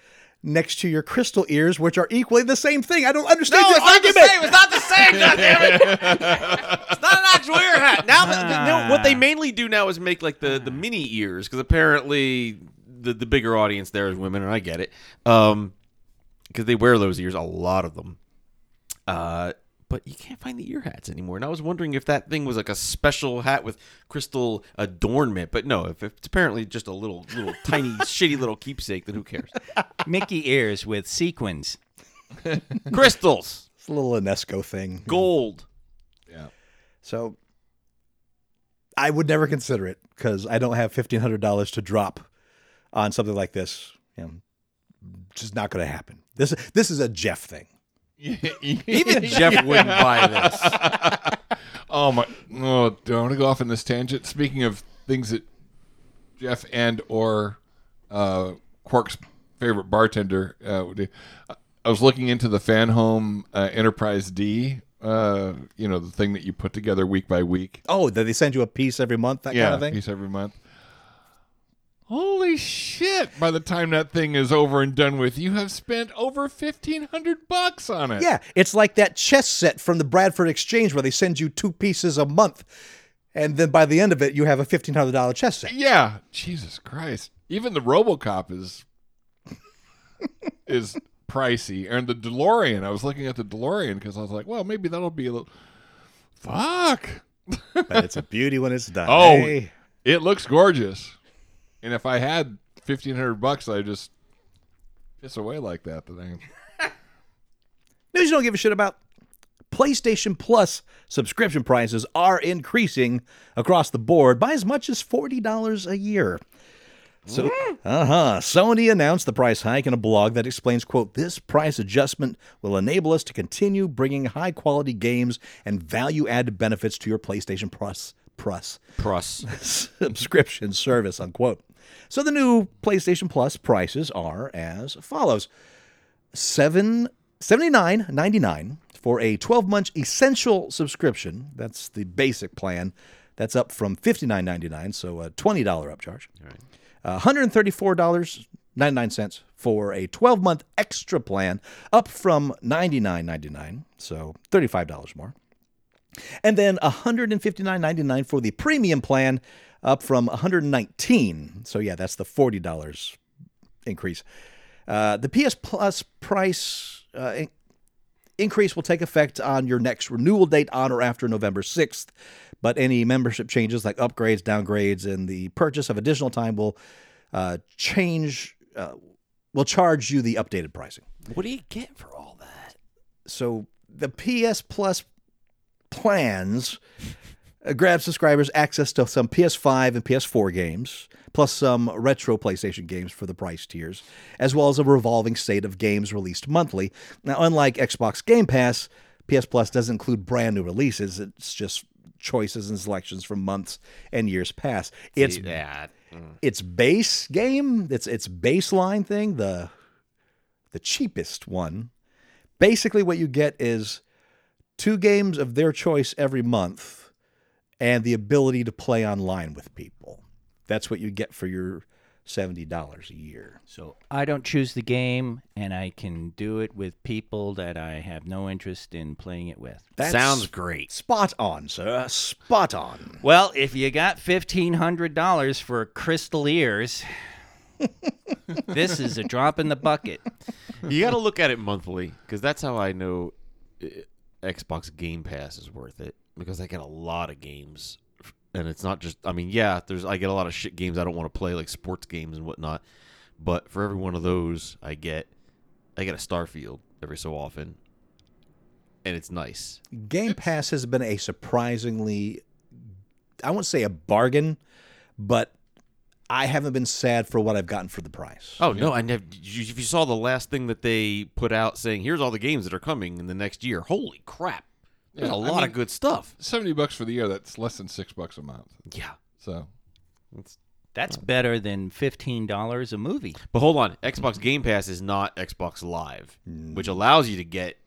next to your crystal ears, which are equally the same thing. I don't understand your argument. It's not the same. God damn it! It's not an actual ear hat. Now, that, no, what they mainly do now is make like the the mini ears because apparently the the bigger audience there is women, and I get it. Um, because they wear those ears, a lot of them. Uh, but you can't find the ear hats anymore. And I was wondering if that thing was like a special hat with crystal adornment. But no, if it's apparently just a little little tiny shitty little keepsake, then who cares? Mickey ears with sequins. Crystals, It's a little Unesco thing. gold. Yeah. So I would never consider it because I don't have fifteen hundred dollars to drop on something like this. You know, just not going to happen. This this is a Jeff thing. Even Jeff wouldn't buy this. Oh my! Oh, do I want to go off in this tangent? Speaking of things that Jeff and or uh, Quark's favorite bartender uh, would do, I was looking into the Fanhome uh, Enterprise D. Uh, you know the thing that you put together week by week. Oh, that they send you a piece every month, that yeah, kind of thing. piece every month. Holy shit! By the time that thing is over and done with, you have spent over fifteen hundred bucks on it. Yeah, it's like that chess set from the Bradford Exchange where they send you two pieces a month, and then by the end of it, you have a fifteen hundred dollar chess set. Yeah, Jesus Christ. Even the RoboCop is is pricey, and the DeLorean. I was looking at the DeLorean because I was like, well, maybe that'll be a little. Fuck. But it's a beauty when it's done. Oh. Hey. It looks gorgeous, and if I had fifteen hundred bucks, I would just piss away like that. Then I News you don't give a shit about. PlayStation Plus subscription prices are increasing across the board by as much as $40 a year. So, uh-huh. Sony announced the price hike in a blog that explains, quote, this price adjustment will enable us to continue bringing high-quality games and value-added benefits to your PlayStation Plus Plus subscription service, unquote. So the new PlayStation Plus prices are as follows. Seven seventy nine ninety nine for a 12 month essential subscription. That's the basic plan. That's up from fifty nine ninety nine, so a $20 upcharge. Uh, $134.99 for a 12 month extra plan, up from $99.99, so $35 more. And then $159.99 for the premium plan, up from 119. So yeah, that's the $40 increase. Uh, the PS Plus price uh, in- increase will take effect on your next renewal date on or after November 6th. But any membership changes like upgrades, downgrades, and the purchase of additional time will uh, change, uh, will charge you the updated pricing. What do you get for all that? So the PS Plus plans Uh, grab subscribers access to some PS5 and PS4 games, plus some retro PlayStation games for the price tiers, as well as a revolving state of games released monthly. Now, unlike Xbox Game Pass, PS Plus doesn't include brand new releases. It's just choices and selections from months and years past. It's that. Mm. its base game, its its baseline thing, the the cheapest one. Basically what you get is two games of their choice every month and the ability to play online with people. That's what you get for your $70 a year. So I don't choose the game, and I can do it with people that I have no interest in playing it with. That Sounds great. Spot on, sir. Spot on. Well, if you got fifteen hundred dollars for crystal ears, this is a drop in the bucket. You got to look at it monthly because that's how I know uh, Xbox Game Pass is worth it because I get a lot of games, and it's not just. I mean, yeah, there's I get a lot of shit games I don't want to play like sports games and whatnot, but for every one of those, I get I get a Starfield every so often, and it's nice. Game Pass has been a surprisingly, I won't say a bargain, but I haven't been sad for what I've gotten for the price. Oh no! I never. If you saw the last thing that they put out saying, "Here's all the games that are coming in the next year," holy crap! There's Yeah, a I lot mean- of good stuff. Seventy bucks for the year. That's less than six bucks a month. Yeah. So That's better than fifteen dollars a movie. But hold on, Xbox Game Pass is not Xbox Live, which allows you to get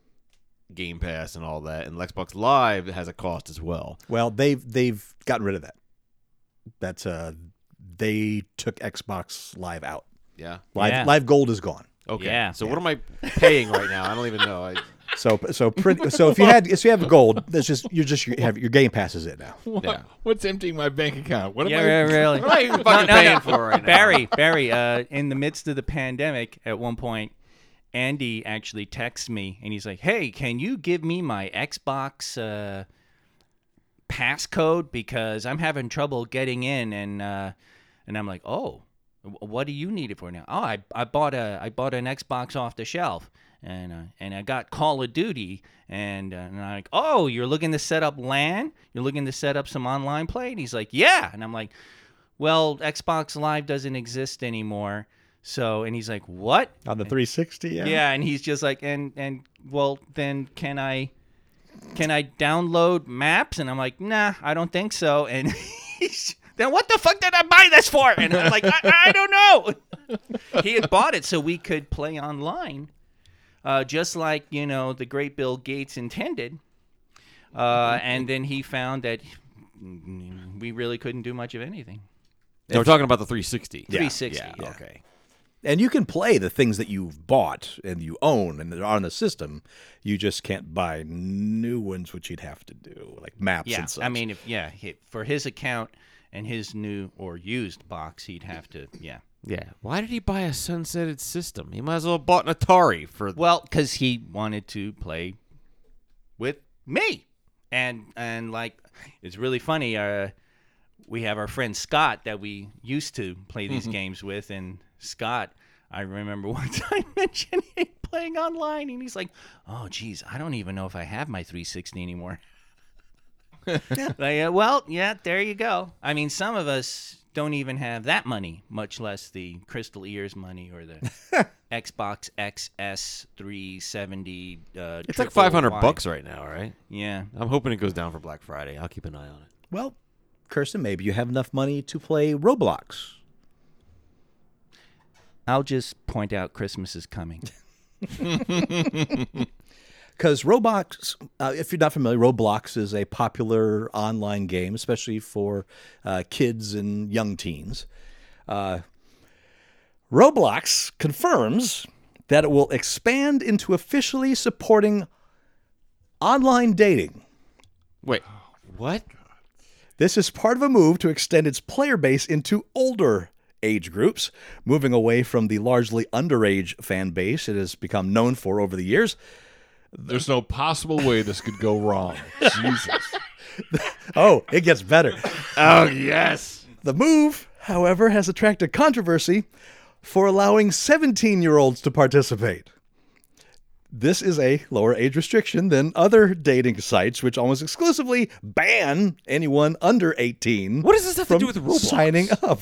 Game Pass and all that, and Xbox Live has a cost as well. Well, they've they've gotten rid of that. That's uh, they took Xbox Live out. Yeah. Live Yeah. Live Gold is gone. Okay. Yeah. So what am I paying right now? I don't even know. I, So so pretty, so if you had if you have gold, that's just you're just you have your Game passes it now. what, what's emptying my bank account? What am Yeah, I? yeah, really. what am I even fucking paying for right now? Barry, Barry, uh, in the midst of the pandemic, at one point, Andy actually texts me and he's like, "Hey, can you give me my Xbox uh, passcode because I'm having trouble getting in?" And uh, and I'm like, "Oh, what do you need it for now?" "Oh, I, I bought a I bought an Xbox off the shelf." And, uh, and I got Call of Duty, and, uh, and I'm like, oh, you're looking to set up LAN? You're looking to set up some online play? And he's like, yeah. And I'm like, well, Xbox Live doesn't exist anymore. So, and he's like, what? On the 360, yeah. Yeah, and he's just like, and and well, then can I can I download maps? And I'm like, nah, I don't think so. And he's then what the fuck did I buy this for? And I'm like, I, I don't know. he had bought it so we could play online, uh, just like you know the great Bill Gates intended. Uh, and then he found that we really couldn't do much of anything. No, we're talking about the 360. 360. Yeah. yeah. Okay. And you can play the things that you've bought and you own and that are on the system. You just can't buy new ones, which you'd have to do, like maps Yeah, and such. Yeah, I mean, if yeah, he, for his account and his new or used box, he'd have to yeah. Yeah. Why did he buy a sunsetted system? He might as well have bought an Atari for. Well, because he wanted to play with me, and and like it's really funny. Uh, we have our friend Scott that we used to play these games with, and Scott. I remember one time mentioning playing online, and he's like, "Oh, geez, I don't even know if I have my 360 anymore." like, uh, well, yeah, there you go. I mean, some of us don't even have that money, much less the Crystal Ears money or the Xbox XS 370. Uh, it's like 500 wide. bucks right now, right? Yeah. I'm hoping it goes down for Black Friday. I'll keep an eye on it. well, Kirsten, maybe you have enough money to play Roblox. I'll just point out Christmas is coming. Because Roblox, uh, if you're not familiar, Roblox is a popular online game, especially for uh, kids and young teens. Uh, Roblox confirms that it will expand into officially supporting online dating. Wait. What? This is part of a move to extend its player base into older age groups, moving away from the largely underage fan base it has become known for over the years. There's no possible way this could go wrong. Jesus. Oh, it gets better. Oh, yes. The move, however, has attracted controversy for allowing 17 year olds to participate. This is a lower age restriction than other dating sites, which almost exclusively ban anyone under 18 What does this have to do with Roblox? signing up.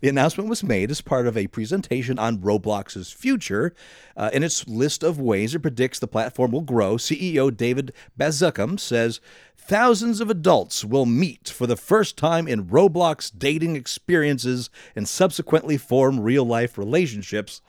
The announcement was made as part of a presentation on Roblox's future. Uh, in its list of ways it predicts the platform will grow, CEO David Baszucki says thousands of adults will meet for the first time in Roblox dating experiences and subsequently form real life relationships.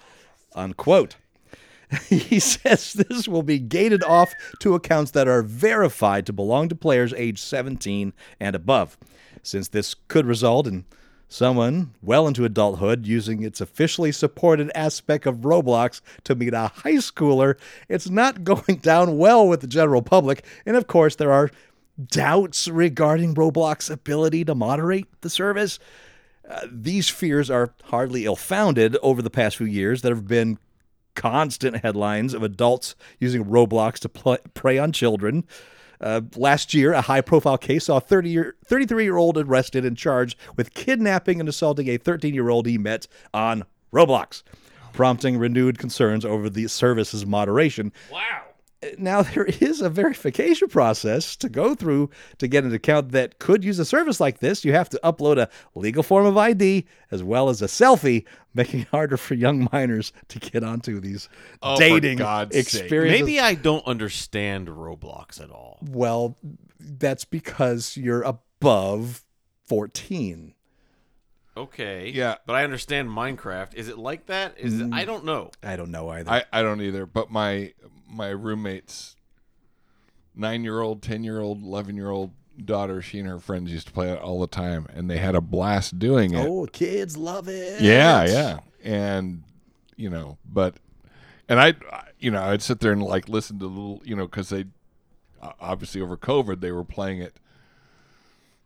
Unquote. He says this will be gated off to accounts that are verified to belong to players age 17 and above, since this could result in someone well into adulthood using its officially supported aspect of Roblox to meet a high schooler. It's not going down well with the general public, and of course, there are doubts regarding Roblox's ability to moderate the service. Uh, these fears are hardly ill founded over the past few years. There have been constant headlines of adults using Roblox to pl- prey on children. Uh, last year, a high profile case saw a 30 year, 33 year old arrested and charged with kidnapping and assaulting a 13 year old he met on Roblox, prompting renewed concerns over the service's moderation. wow. Now, there is a verification process to go through to get an account that could use a service like this. You have to upload a legal form of ID as well as a selfie, making it harder for young minors to get onto these Oh, dating God's sake. experiences. Maybe I don't understand Roblox at all. Well, that's because you're above 14. Okay. Yeah. But I understand Minecraft. Is it like that? Is it, mm. I don't know. I don't know either. I, I don't either. But my my roommate's nine year old, ten year old, eleven year old daughter, she and her friends used to play it all the time, and they had a blast doing it. oh, kids love it. Yeah, yeah, and you know, but and I, you know, I'd sit there and like listen to little, you know, because they obviously over COVID they were playing it,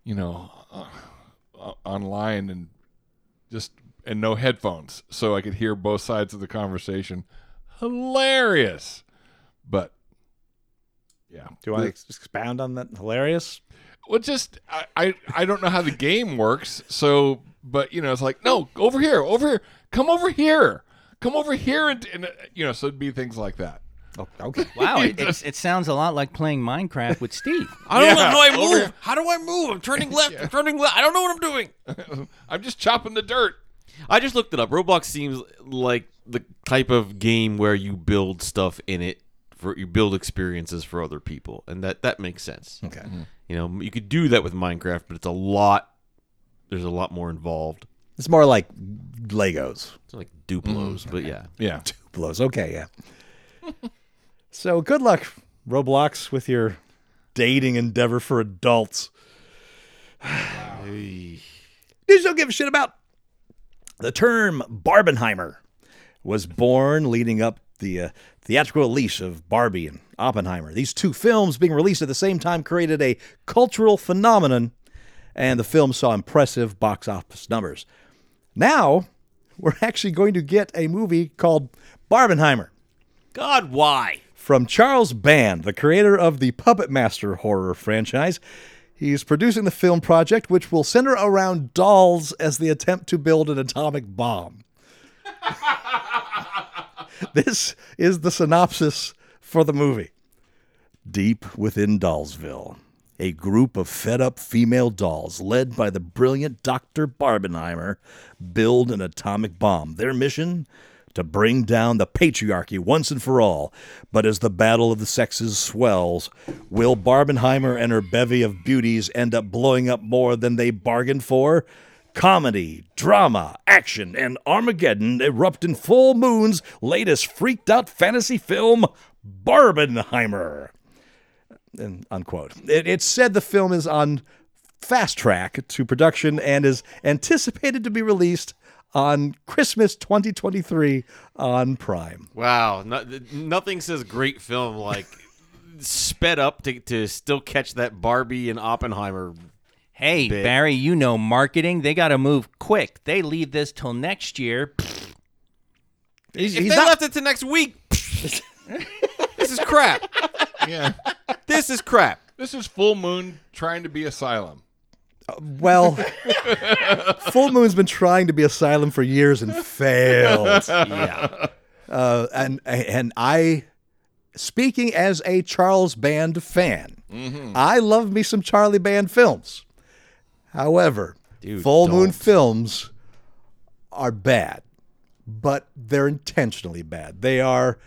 you know, uh, online and just and no headphones, so I could hear both sides of the conversation. Hilarious, but yeah. Do you want to ex- expound on that? Hilarious. Well, just I, I I don't know how the game works. So, but you know, it's like no, over here, over here, come over here, come over here, and, and uh, you know, so it'd be things like that. Oh, okay. Wow, it, it's, it sounds a lot like playing Minecraft with Steve. I don't know Yeah, how I move. here. How do I move? I'm turning left. I'm turning left. I don't know what I'm doing. I'm just chopping the dirt. I just looked it up. Roblox seems like the type of game where you build stuff in it for you build experiences for other people, and that that makes sense. Okay. Mm-hmm. You know, you could do that with Minecraft, but it's a lot. There's a lot more involved. It's more like Legos. It's like Duplos, mm-hmm. but yeah. Yeah, Blows. Okay, yeah. so good luck, Roblox, with your dating endeavor for adults. News you don't give a shit about. The term Barbenheimer was born leading up the uh, theatrical release of Barbie and Oppenheimer. These two films being released at the same time created a cultural phenomenon, and the film saw impressive box office numbers. Now, we're actually going to get a movie called Barbenheimer God, why? from Charles Band, the creator of the Puppet Master horror franchise. He's producing the film project, which will center around dolls as the attempt to build an atomic bomb. this is the synopsis for the movie. Deep within Dollsville, a group of fed up female dolls, led by the brilliant Dr. Barbenheimer, build an atomic bomb. Their mission? To bring down the patriarchy once and for all. But as the battle of the sexes swells, will Barbenheimer and her bevy of beauties end up blowing up more than they bargained for? Comedy, drama, action, and Armageddon erupt in Full Moon's latest freaked out fantasy film, Barbenheimer and unquote. It, it's said the film is on fast track to production and is anticipated to be released on Christmas 2023 on Prime. Wow, no, nothing says great film like sped up to, to still catch that Barbie and Oppenheimer. Hey, Bit. Barry, you know marketing. They got to move quick. They leave this till next year. He's, If he's they not- left it to next week, this is crap. yeah. This is crap. this is Full Moon trying to be Asylum. well, Full Moon's been trying to be Asylum for years and failed. Yeah. Uh, and and I, speaking as a Charles Band fan, I love me some Charlie Band films. However, Dude, Full Moon don't. films are bad, but they're intentionally bad. They are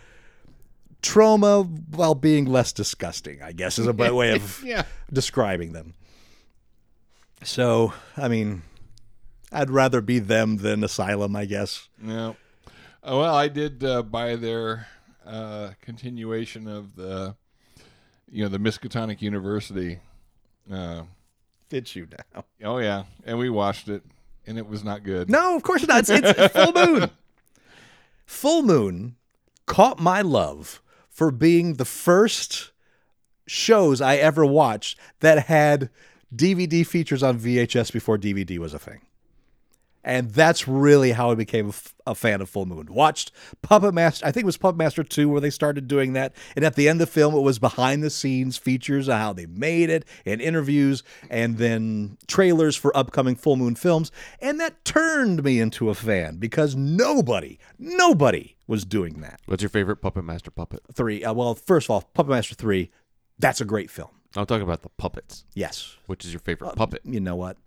trauma while being less disgusting. I guess is a better way of Yeah. describing them. So, I mean, I'd rather be them than Asylum, I guess. Yeah. Uh, well, I did uh, buy their uh, continuation of the, you know, the Miskatonic University. Uh, Fits you now. oh yeah, and we watched it, and it was not good. No, of course not. It's, it's Full Moon. Full Moon caught my love for being the first shows I ever watched that had DVD features on VHS before DVD was a thing. And that's really how I became a, f- a fan of Full Moon. Watched Puppet Master, I think it was Puppet Master 2 where they started doing that. And at the end of the film, it was behind the scenes features of how they made it and interviews and then trailers for upcoming Full Moon films. And that turned me into a fan because nobody, nobody was doing that. What's your favorite Puppet Master puppet? Three. Uh, well, first of all, Puppet Master Three. That's a great film. I'm talking about the puppets. Yes. Which is your favorite puppet? You know what?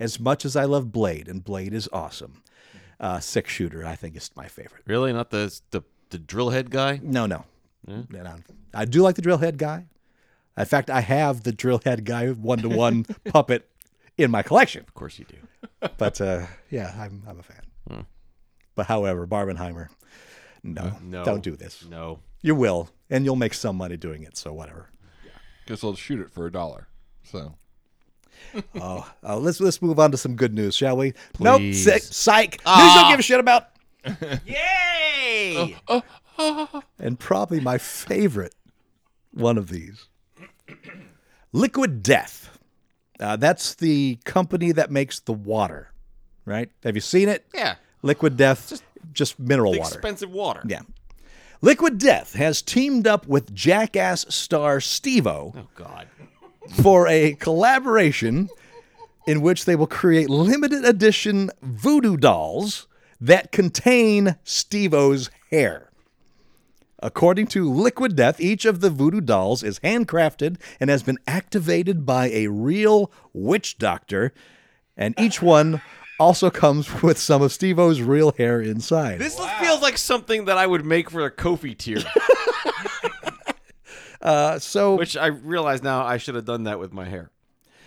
As much as I love Blade, and Blade is awesome, uh, Six Shooter I think is my favorite. Really? Not the the the drill head guy? No, no. No, no. I do like the drill head guy. In fact, I have the drill head guy one to one puppet in my collection. Of course you do. But uh, yeah, I'm I'm a fan. But however, Barbenheimer, no, No. don't do this. No. You will, and you'll make some money doing it. So whatever. Guess I'll shoot it for a dollar. So Oh, uh, let's let's move on to some good news, shall we? Nope, Please. sick, psych. News don't give a shit about. Yay! And probably my favorite one of these, Liquid Death. Uh, that's the company that makes the water, right? Have you seen it? Yeah. Liquid Death, just, mineral water. expensive water. Yeah. Liquid Death has teamed up with Jackass star Steve-O Oh God. For a collaboration in which they will create limited edition voodoo dolls that contain Steve-O's hair. According to Liquid Death, each of the voodoo dolls is handcrafted and has been activated by a real witch doctor, and each one also comes with some of Steve-O's real hair inside. This feels like something that I would make for a Ko-fi tier, Uh, so, which I realize now I should have done that with my hair.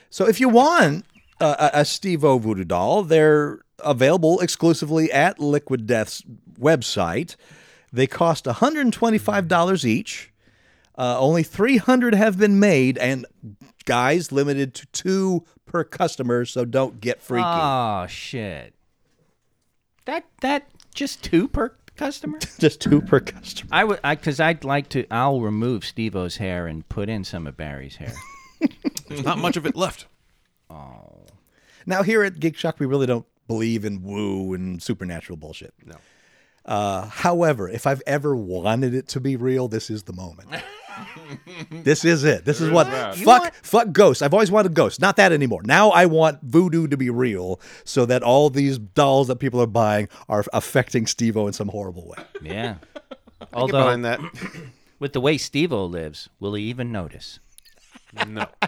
So if you want a, a Steve-O voodoo doll, they're available exclusively at Liquid Death's website. They cost $125 each. Uh, only 300 have been made, and guys, limited to two per customer, so don't get freaky. Oh shit. That that just two per customer? Just two per customer. I would, because I'd like to. I'll remove Steve-O's hair and put in some of Barry's hair. there's not much of it left. Oh. Now, here at GeekShock, we really don't believe in woo and supernatural bullshit. No. Uh, however, if I've ever wanted it to be real, this is the moment. this is it. This is what fuck want- fuck ghosts. I've always wanted ghosts. Not that anymore. Now I want voodoo to be real, so that all these dolls that people are buying are affecting Steve-O in some horrible way. Yeah. Although behind that. with the way Steve-O lives, will he even notice? No.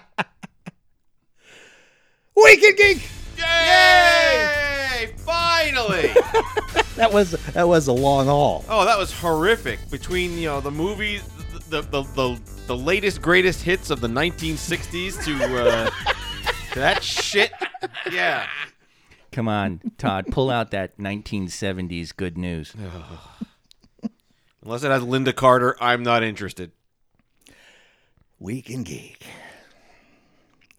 Weekend Geek. Yay! Finally! That was that was a long haul. oh, that was horrific. Between you know the movies, the the the, the latest greatest hits of the 1960s to uh, to that shit. Yeah. Come on, Todd, pull out that 1970s good news. Unless it has Lynda Carter, I'm not interested. Weekend Geek.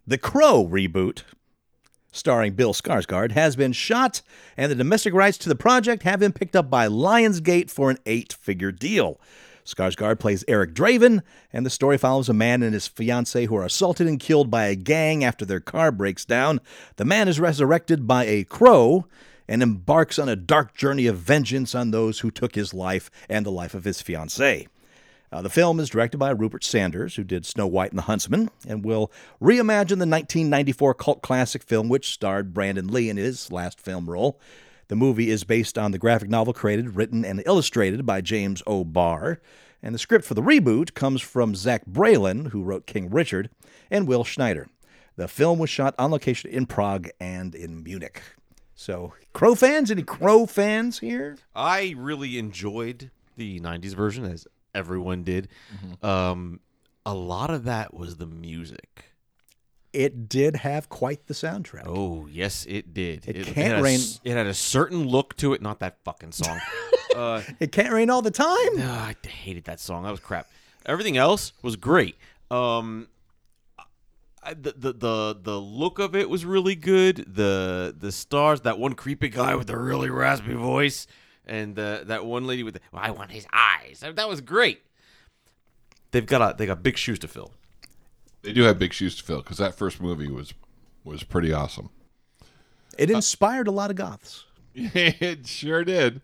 The Crow reboot, starring Bill Skarsgård, has been shot, and the domestic rights to the project have been picked up by Lionsgate for an eight-figure deal. Skarsgård plays Eric Draven, and the story follows a man and his fiancee who are assaulted and killed by a gang after their car breaks down. The man is resurrected by a crow and embarks on a dark journey of vengeance on those who took his life and the life of his fiancee. Uh, the film is directed by Rupert Sanders, who did Snow White and the Huntsman, and will reimagine the 1994 cult classic film, which starred Brandon Lee in his last film role. The movie is based on the graphic novel created, written, and illustrated by James O. Barr. And the script for the reboot comes from Zach Baylin, who wrote King Richard, and Will Schneider. The film was shot on location in Prague and in Munich. So, Crow fans? Any Crow fans here? I really enjoyed the 90s version, as everyone did. Um, a lot of that was the music. It did have quite the soundtrack. Oh, yes, it did. It Can't had a Rain- s- it had a certain look to it. Not that fucking song. uh, It can't rain all the time. I hated that song. That was crap. Everything else was great. Um, I, the, the the the look of it was really good. The the stars, that one creepy guy with the really raspy voice, and uh, that one lady with the, well, I want his eyes. That was great. They've got a, they got big shoes to fill. They do have big shoes to fill because that first movie was was pretty awesome. It inspired a lot of goths. it sure did.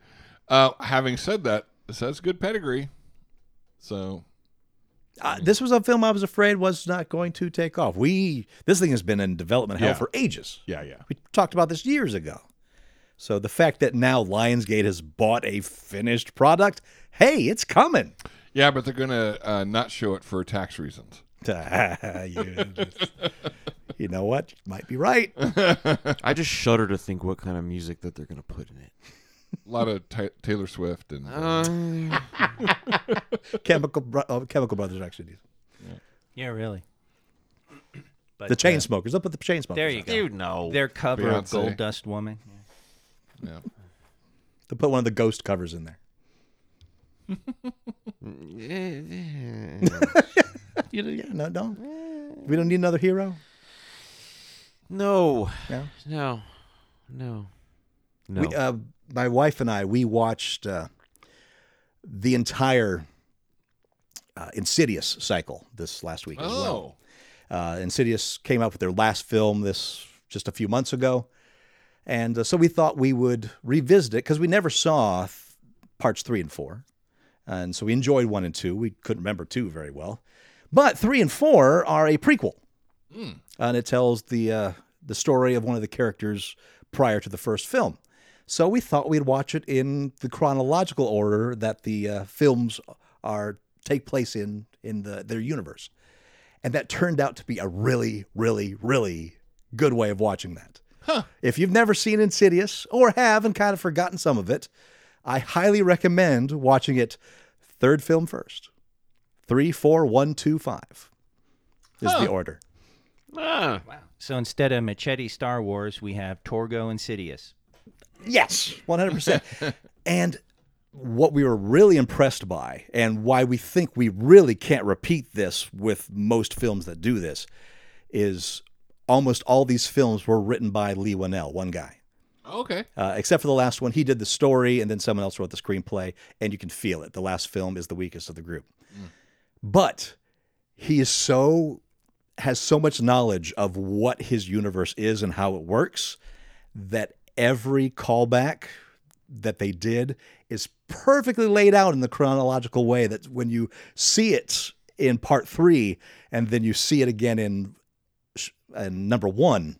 Uh, having said that, this has good pedigree. So Uh, this was a film I was afraid was not going to take off. We this thing has been in development hell Yeah. for ages. yeah, yeah. We talked about this years ago. So the fact that now Lionsgate has bought a finished product, hey, it's coming. Yeah, but they're gonna uh, not show it for tax reasons. you, you know what? You might be right. I just shudder to think what kind of music that they're gonna put in it. A lot of Ta Taylor Swift and uh, Chemical Bro- oh, Chemical Brothers actually do. Yeah, really. But, The chain uh, smokers. Up with the Chainsmokers. There you go. Dude, no. Their cover of Beyonce. Gold Dust Woman. yeah. To put one of the ghost covers in there. You know, yeah, no, don't. We don't need another hero. no, No. no, no, no. We, uh, my wife and I, we watched uh, the entire uh, Insidious cycle this last week as well. Oh, Uh, Insidious came out with their last film this just a few months ago, and uh, so we thought we would revisit it because we never saw th- parts three and four, and so we enjoyed one and two. We couldn't remember two very well, but three and four are a prequel, and it tells the uh, the story of one of the characters prior to the first film. So we thought we'd watch it in the chronological order that the uh, films are take place in in the their universe. And that turned out to be a really, really, really good way of watching that. If you've never seen Insidious or have and kind of forgotten some of it, I highly recommend watching it third film first. Three, four, one, two, five is the order. Ah, Wow. So instead of Machete Star Wars, we have Torgo Insidious. Yes, 100%. and what we were really impressed by, and why we think we really can't repeat this with most films that do this, is almost all these films were written by Leigh Whannell, one guy. okay. Uh, except for the last one, he did the story, and then someone else wrote the screenplay, and you can feel it. The last film is the weakest of the group, but he is so has so much knowledge of what his universe is and how it works that every callback that they did is perfectly laid out in the chronological way that when you see it in part three and then you see it again in, in number one,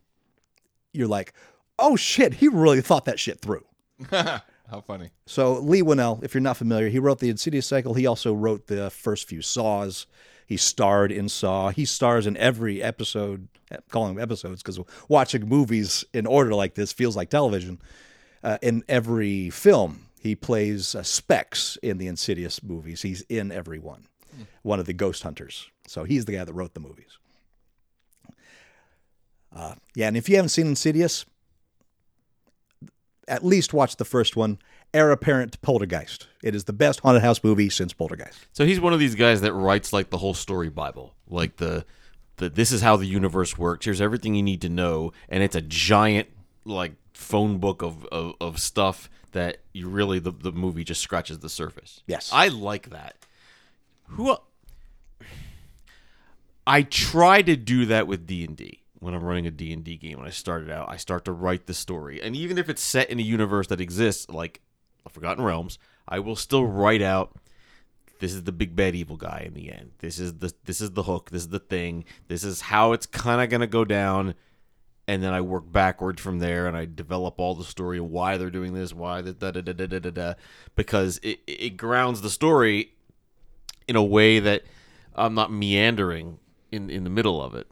you're like, oh shit, he really thought that shit through. How funny. So Leigh Whannell, if you're not familiar, he wrote the Insidious cycle. He also wrote the first few Saws. He starred in Saw. He stars in every episode. Calling them episodes because watching movies in order like this feels like television. Uh, in every film, he plays uh, Specs in the Insidious movies. He's in every one. One of the ghost hunters. So he's the guy that wrote the movies. Uh, yeah, and if you haven't seen Insidious, at least watch the first one. Heir apparent to Poltergeist. It is the best haunted house movie since Poltergeist. So he's one of these guys that writes like the whole story Bible, like the the this is how the universe works. Here's everything you need to know, and it's a giant like phone book of of, of stuff that you really the, the movie just scratches the surface. Yes. I like that. Who? I try to do that with D and D when I'm running a D and D game. When I started out, I start to write the story, and even if it's set in a universe that exists, like Forgotten Realms, I will still write out this is the big bad evil guy in the end. This is the this is the hook. This is the thing. This is how it's kind of gonna go down, and then I work backwards from there, and I develop all the story of why they're doing this, why the da da da da da da da, because it it grounds the story in a way that I'm not meandering in in the middle of it.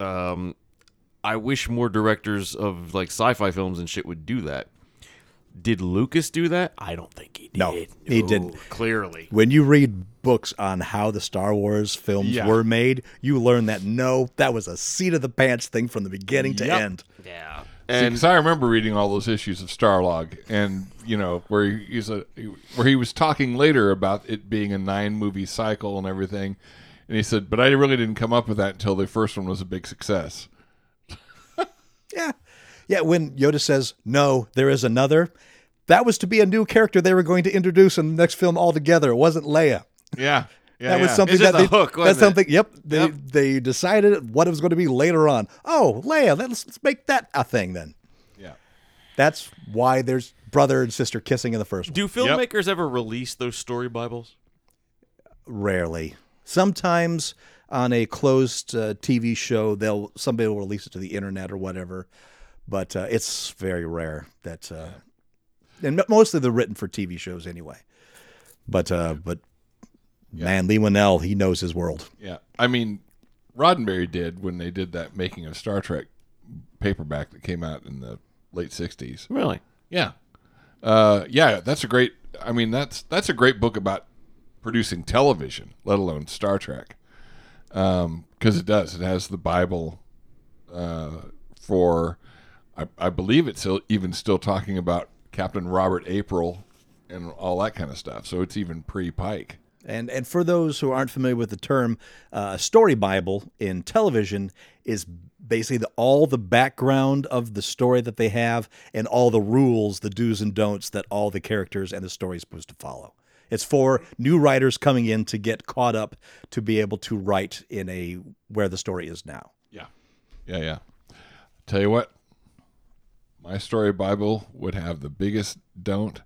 Um, I wish more directors of like sci-fi films and shit would do that. Did Lucas do that? I don't think he did. No, he didn't. Clearly. When you read books on how the Star Wars films Yeah. were made, you learn that no, that was a seat of the pants thing from the beginning to Yep. end. Yeah. And And I remember reading all those issues of Starlog, and you know where he, he's a where he was talking later about it being a nine movie cycle and everything, and he said, "But I really didn't come up with that until the first one was a big success." Yeah. Yeah, when Yoda says, no, there is another, that was to be a new character they were going to introduce in the next film altogether. It wasn't Leia. Yeah, yeah, that was yeah. something It's just that a they, hook, that's wasn't it? something. Yep, they Yep. they decided what it was going to be later on. Oh, Leia, let's, let's make that a thing then. Yeah. That's why there's brother and sister kissing in the first one. do filmmakers ever release those story bibles? Rarely. Sometimes on a closed uh, TV show, they'll somebody will release it to the internet or whatever. but uh, it's very rare that, uh, and m- mostly they're written for TV shows anyway. But uh, but man, Leigh Whannell, he knows his world. Yeah, I mean, Roddenberry did when they did that making of Star Trek paperback that came out in the late '60s. Really? Yeah, uh, yeah, that's a great. I mean, that's that's a great book about producing television, let alone Star Trek, because it does. It has the Bible uh, for. I, I believe it's even still talking about Captain Robert April and all that kind of stuff. So it's even pre-Pike. And and for those who aren't familiar with the term, uh, story Bible in television is basically the, all the background of the story that they have and all the rules, the do's and don'ts that all the characters and the story is supposed to follow. It's for new writers coming in to get caught up to be able to write in a where the story is now. Yeah. Yeah, yeah. Tell you what, my story Bible would have the biggest don't.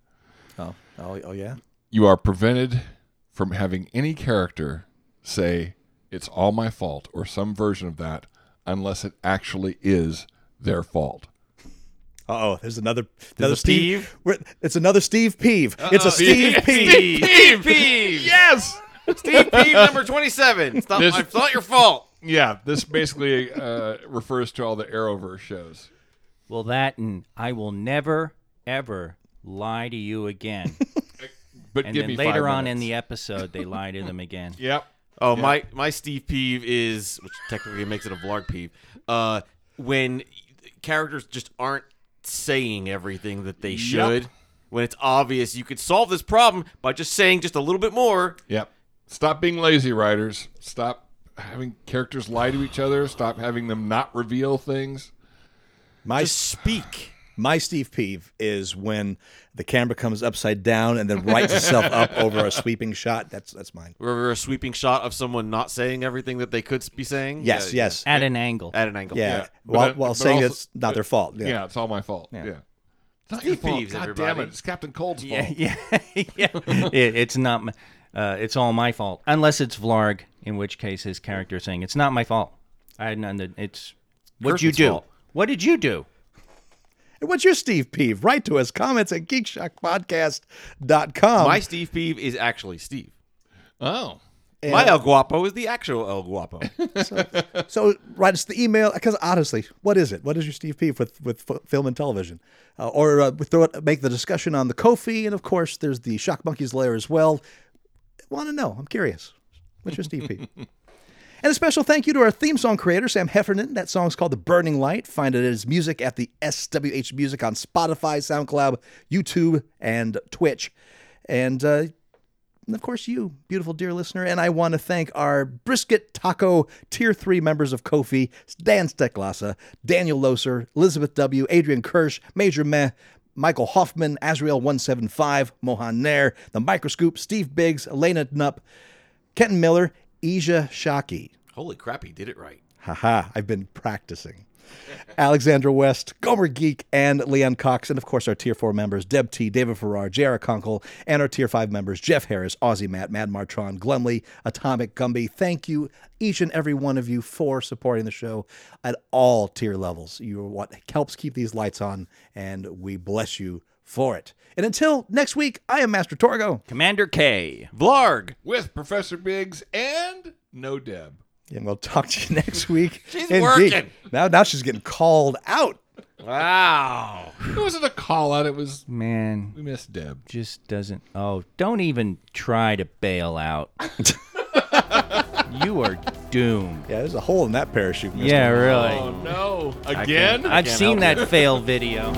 Oh, oh, oh yeah. You are prevented from having any character say it's all my fault or some version of that unless it actually is their fault. Uh oh, there's another another a Steve. Steve? we're- It's another Steve Peeve. It's a Steve Peeve. Steve Peeve. Yes. Steve Peeve number 27. It's not, This- it's not your fault. Yeah, this basically uh, refers to all the Arrowverse shows. Well, that and I will never ever lie to you again. But And give then me later five on in the episode, they lie to them again. Yep. Oh, my my Steve peeve is, which technically makes it a vlog peeve, uh, when characters just aren't saying everything that they should. When it's obvious you could solve this problem by just saying just a little bit more. Yep. Stop being lazy, writers. Stop having characters lie to each other. Stop having them not reveal things. My Just speak. My Steve Peeve is when the camera comes upside down and then rights itself up over a sweeping shot. That's that's mine. Or a sweeping shot of someone not saying everything that they could be saying. Yes, Yeah, yes. At an angle. At an angle. Yeah, Yeah, while, that- while but saying also- it's not their fault. Yeah. Yeah, it's all my fault. Yeah. Yeah. It's not Steve your fault. Peeves, God damn it. It's Captain Cold's fault. Yeah, yeah, yeah. It, it's not. my- Uh, it's all my fault, unless it's Vlarg, in which case his character is saying it's not my fault. I had none. to- It's what'd you do? fault. What did you do? And what's your Steve Peeve? Write to us. Comments at geekshockpodcast.com. My Steve peeve is actually Steve. Oh. My El Guapo is the actual El Guapo. So write us the email because honestly, what is it? What is your Steve Peeve with with f- film and television? Uh, or uh, we throw it, make the discussion on the Ko-fi, and of course, there's the Shock Monkeys layer as well. Want to know? I'm curious. What's your Steve Peeve? And a special thank you to our theme song creator, Sam Heffernan. That song's called The Burning Light. Find it as music at the SWH Music on Spotify, SoundCloud, YouTube, and Twitch. And uh, and of course, you, beautiful dear listener. And I want to thank our brisket taco tier three members of Ko-fi Dan Stecklasa, Daniel Loser, Elizabeth W., Adrian Kirsch, Major Meh, Michael Hoffman, Azrael175, Mohan Nair, The Microscope, Steve Biggs, Elena Knupp, Kenton Miller, Isha Shaki. Holy crap, he did it right. Haha, I've been practicing. Alexandra West, Gomer Geek, and Leanne Cox, and of course our Tier 4 members, Deb T, David Farrar, J.R. Kunkel, and our Tier 5 members, Jeff Harris, Aussie Matt, Mad Martron, Glenley, Atomic Gumby. Thank you, each and every one of you, for supporting the show at all tier levels. You are what helps keep these lights on, and we bless you for it. And until next week, I am Master Torgo. Commander K. Vlarg. With Professor Biggs and no Deb. And we'll talk to you next week. She's in working. Now, now she's getting called out. Wow. It wasn't a call out. It was, Man, we missed Deb. just doesn't. Oh, don't even try to bail out. you are doomed. Yeah, there's a hole in that parachute. mister. Yeah, really. Oh, no. Again? can't- I've can't seen that fail video.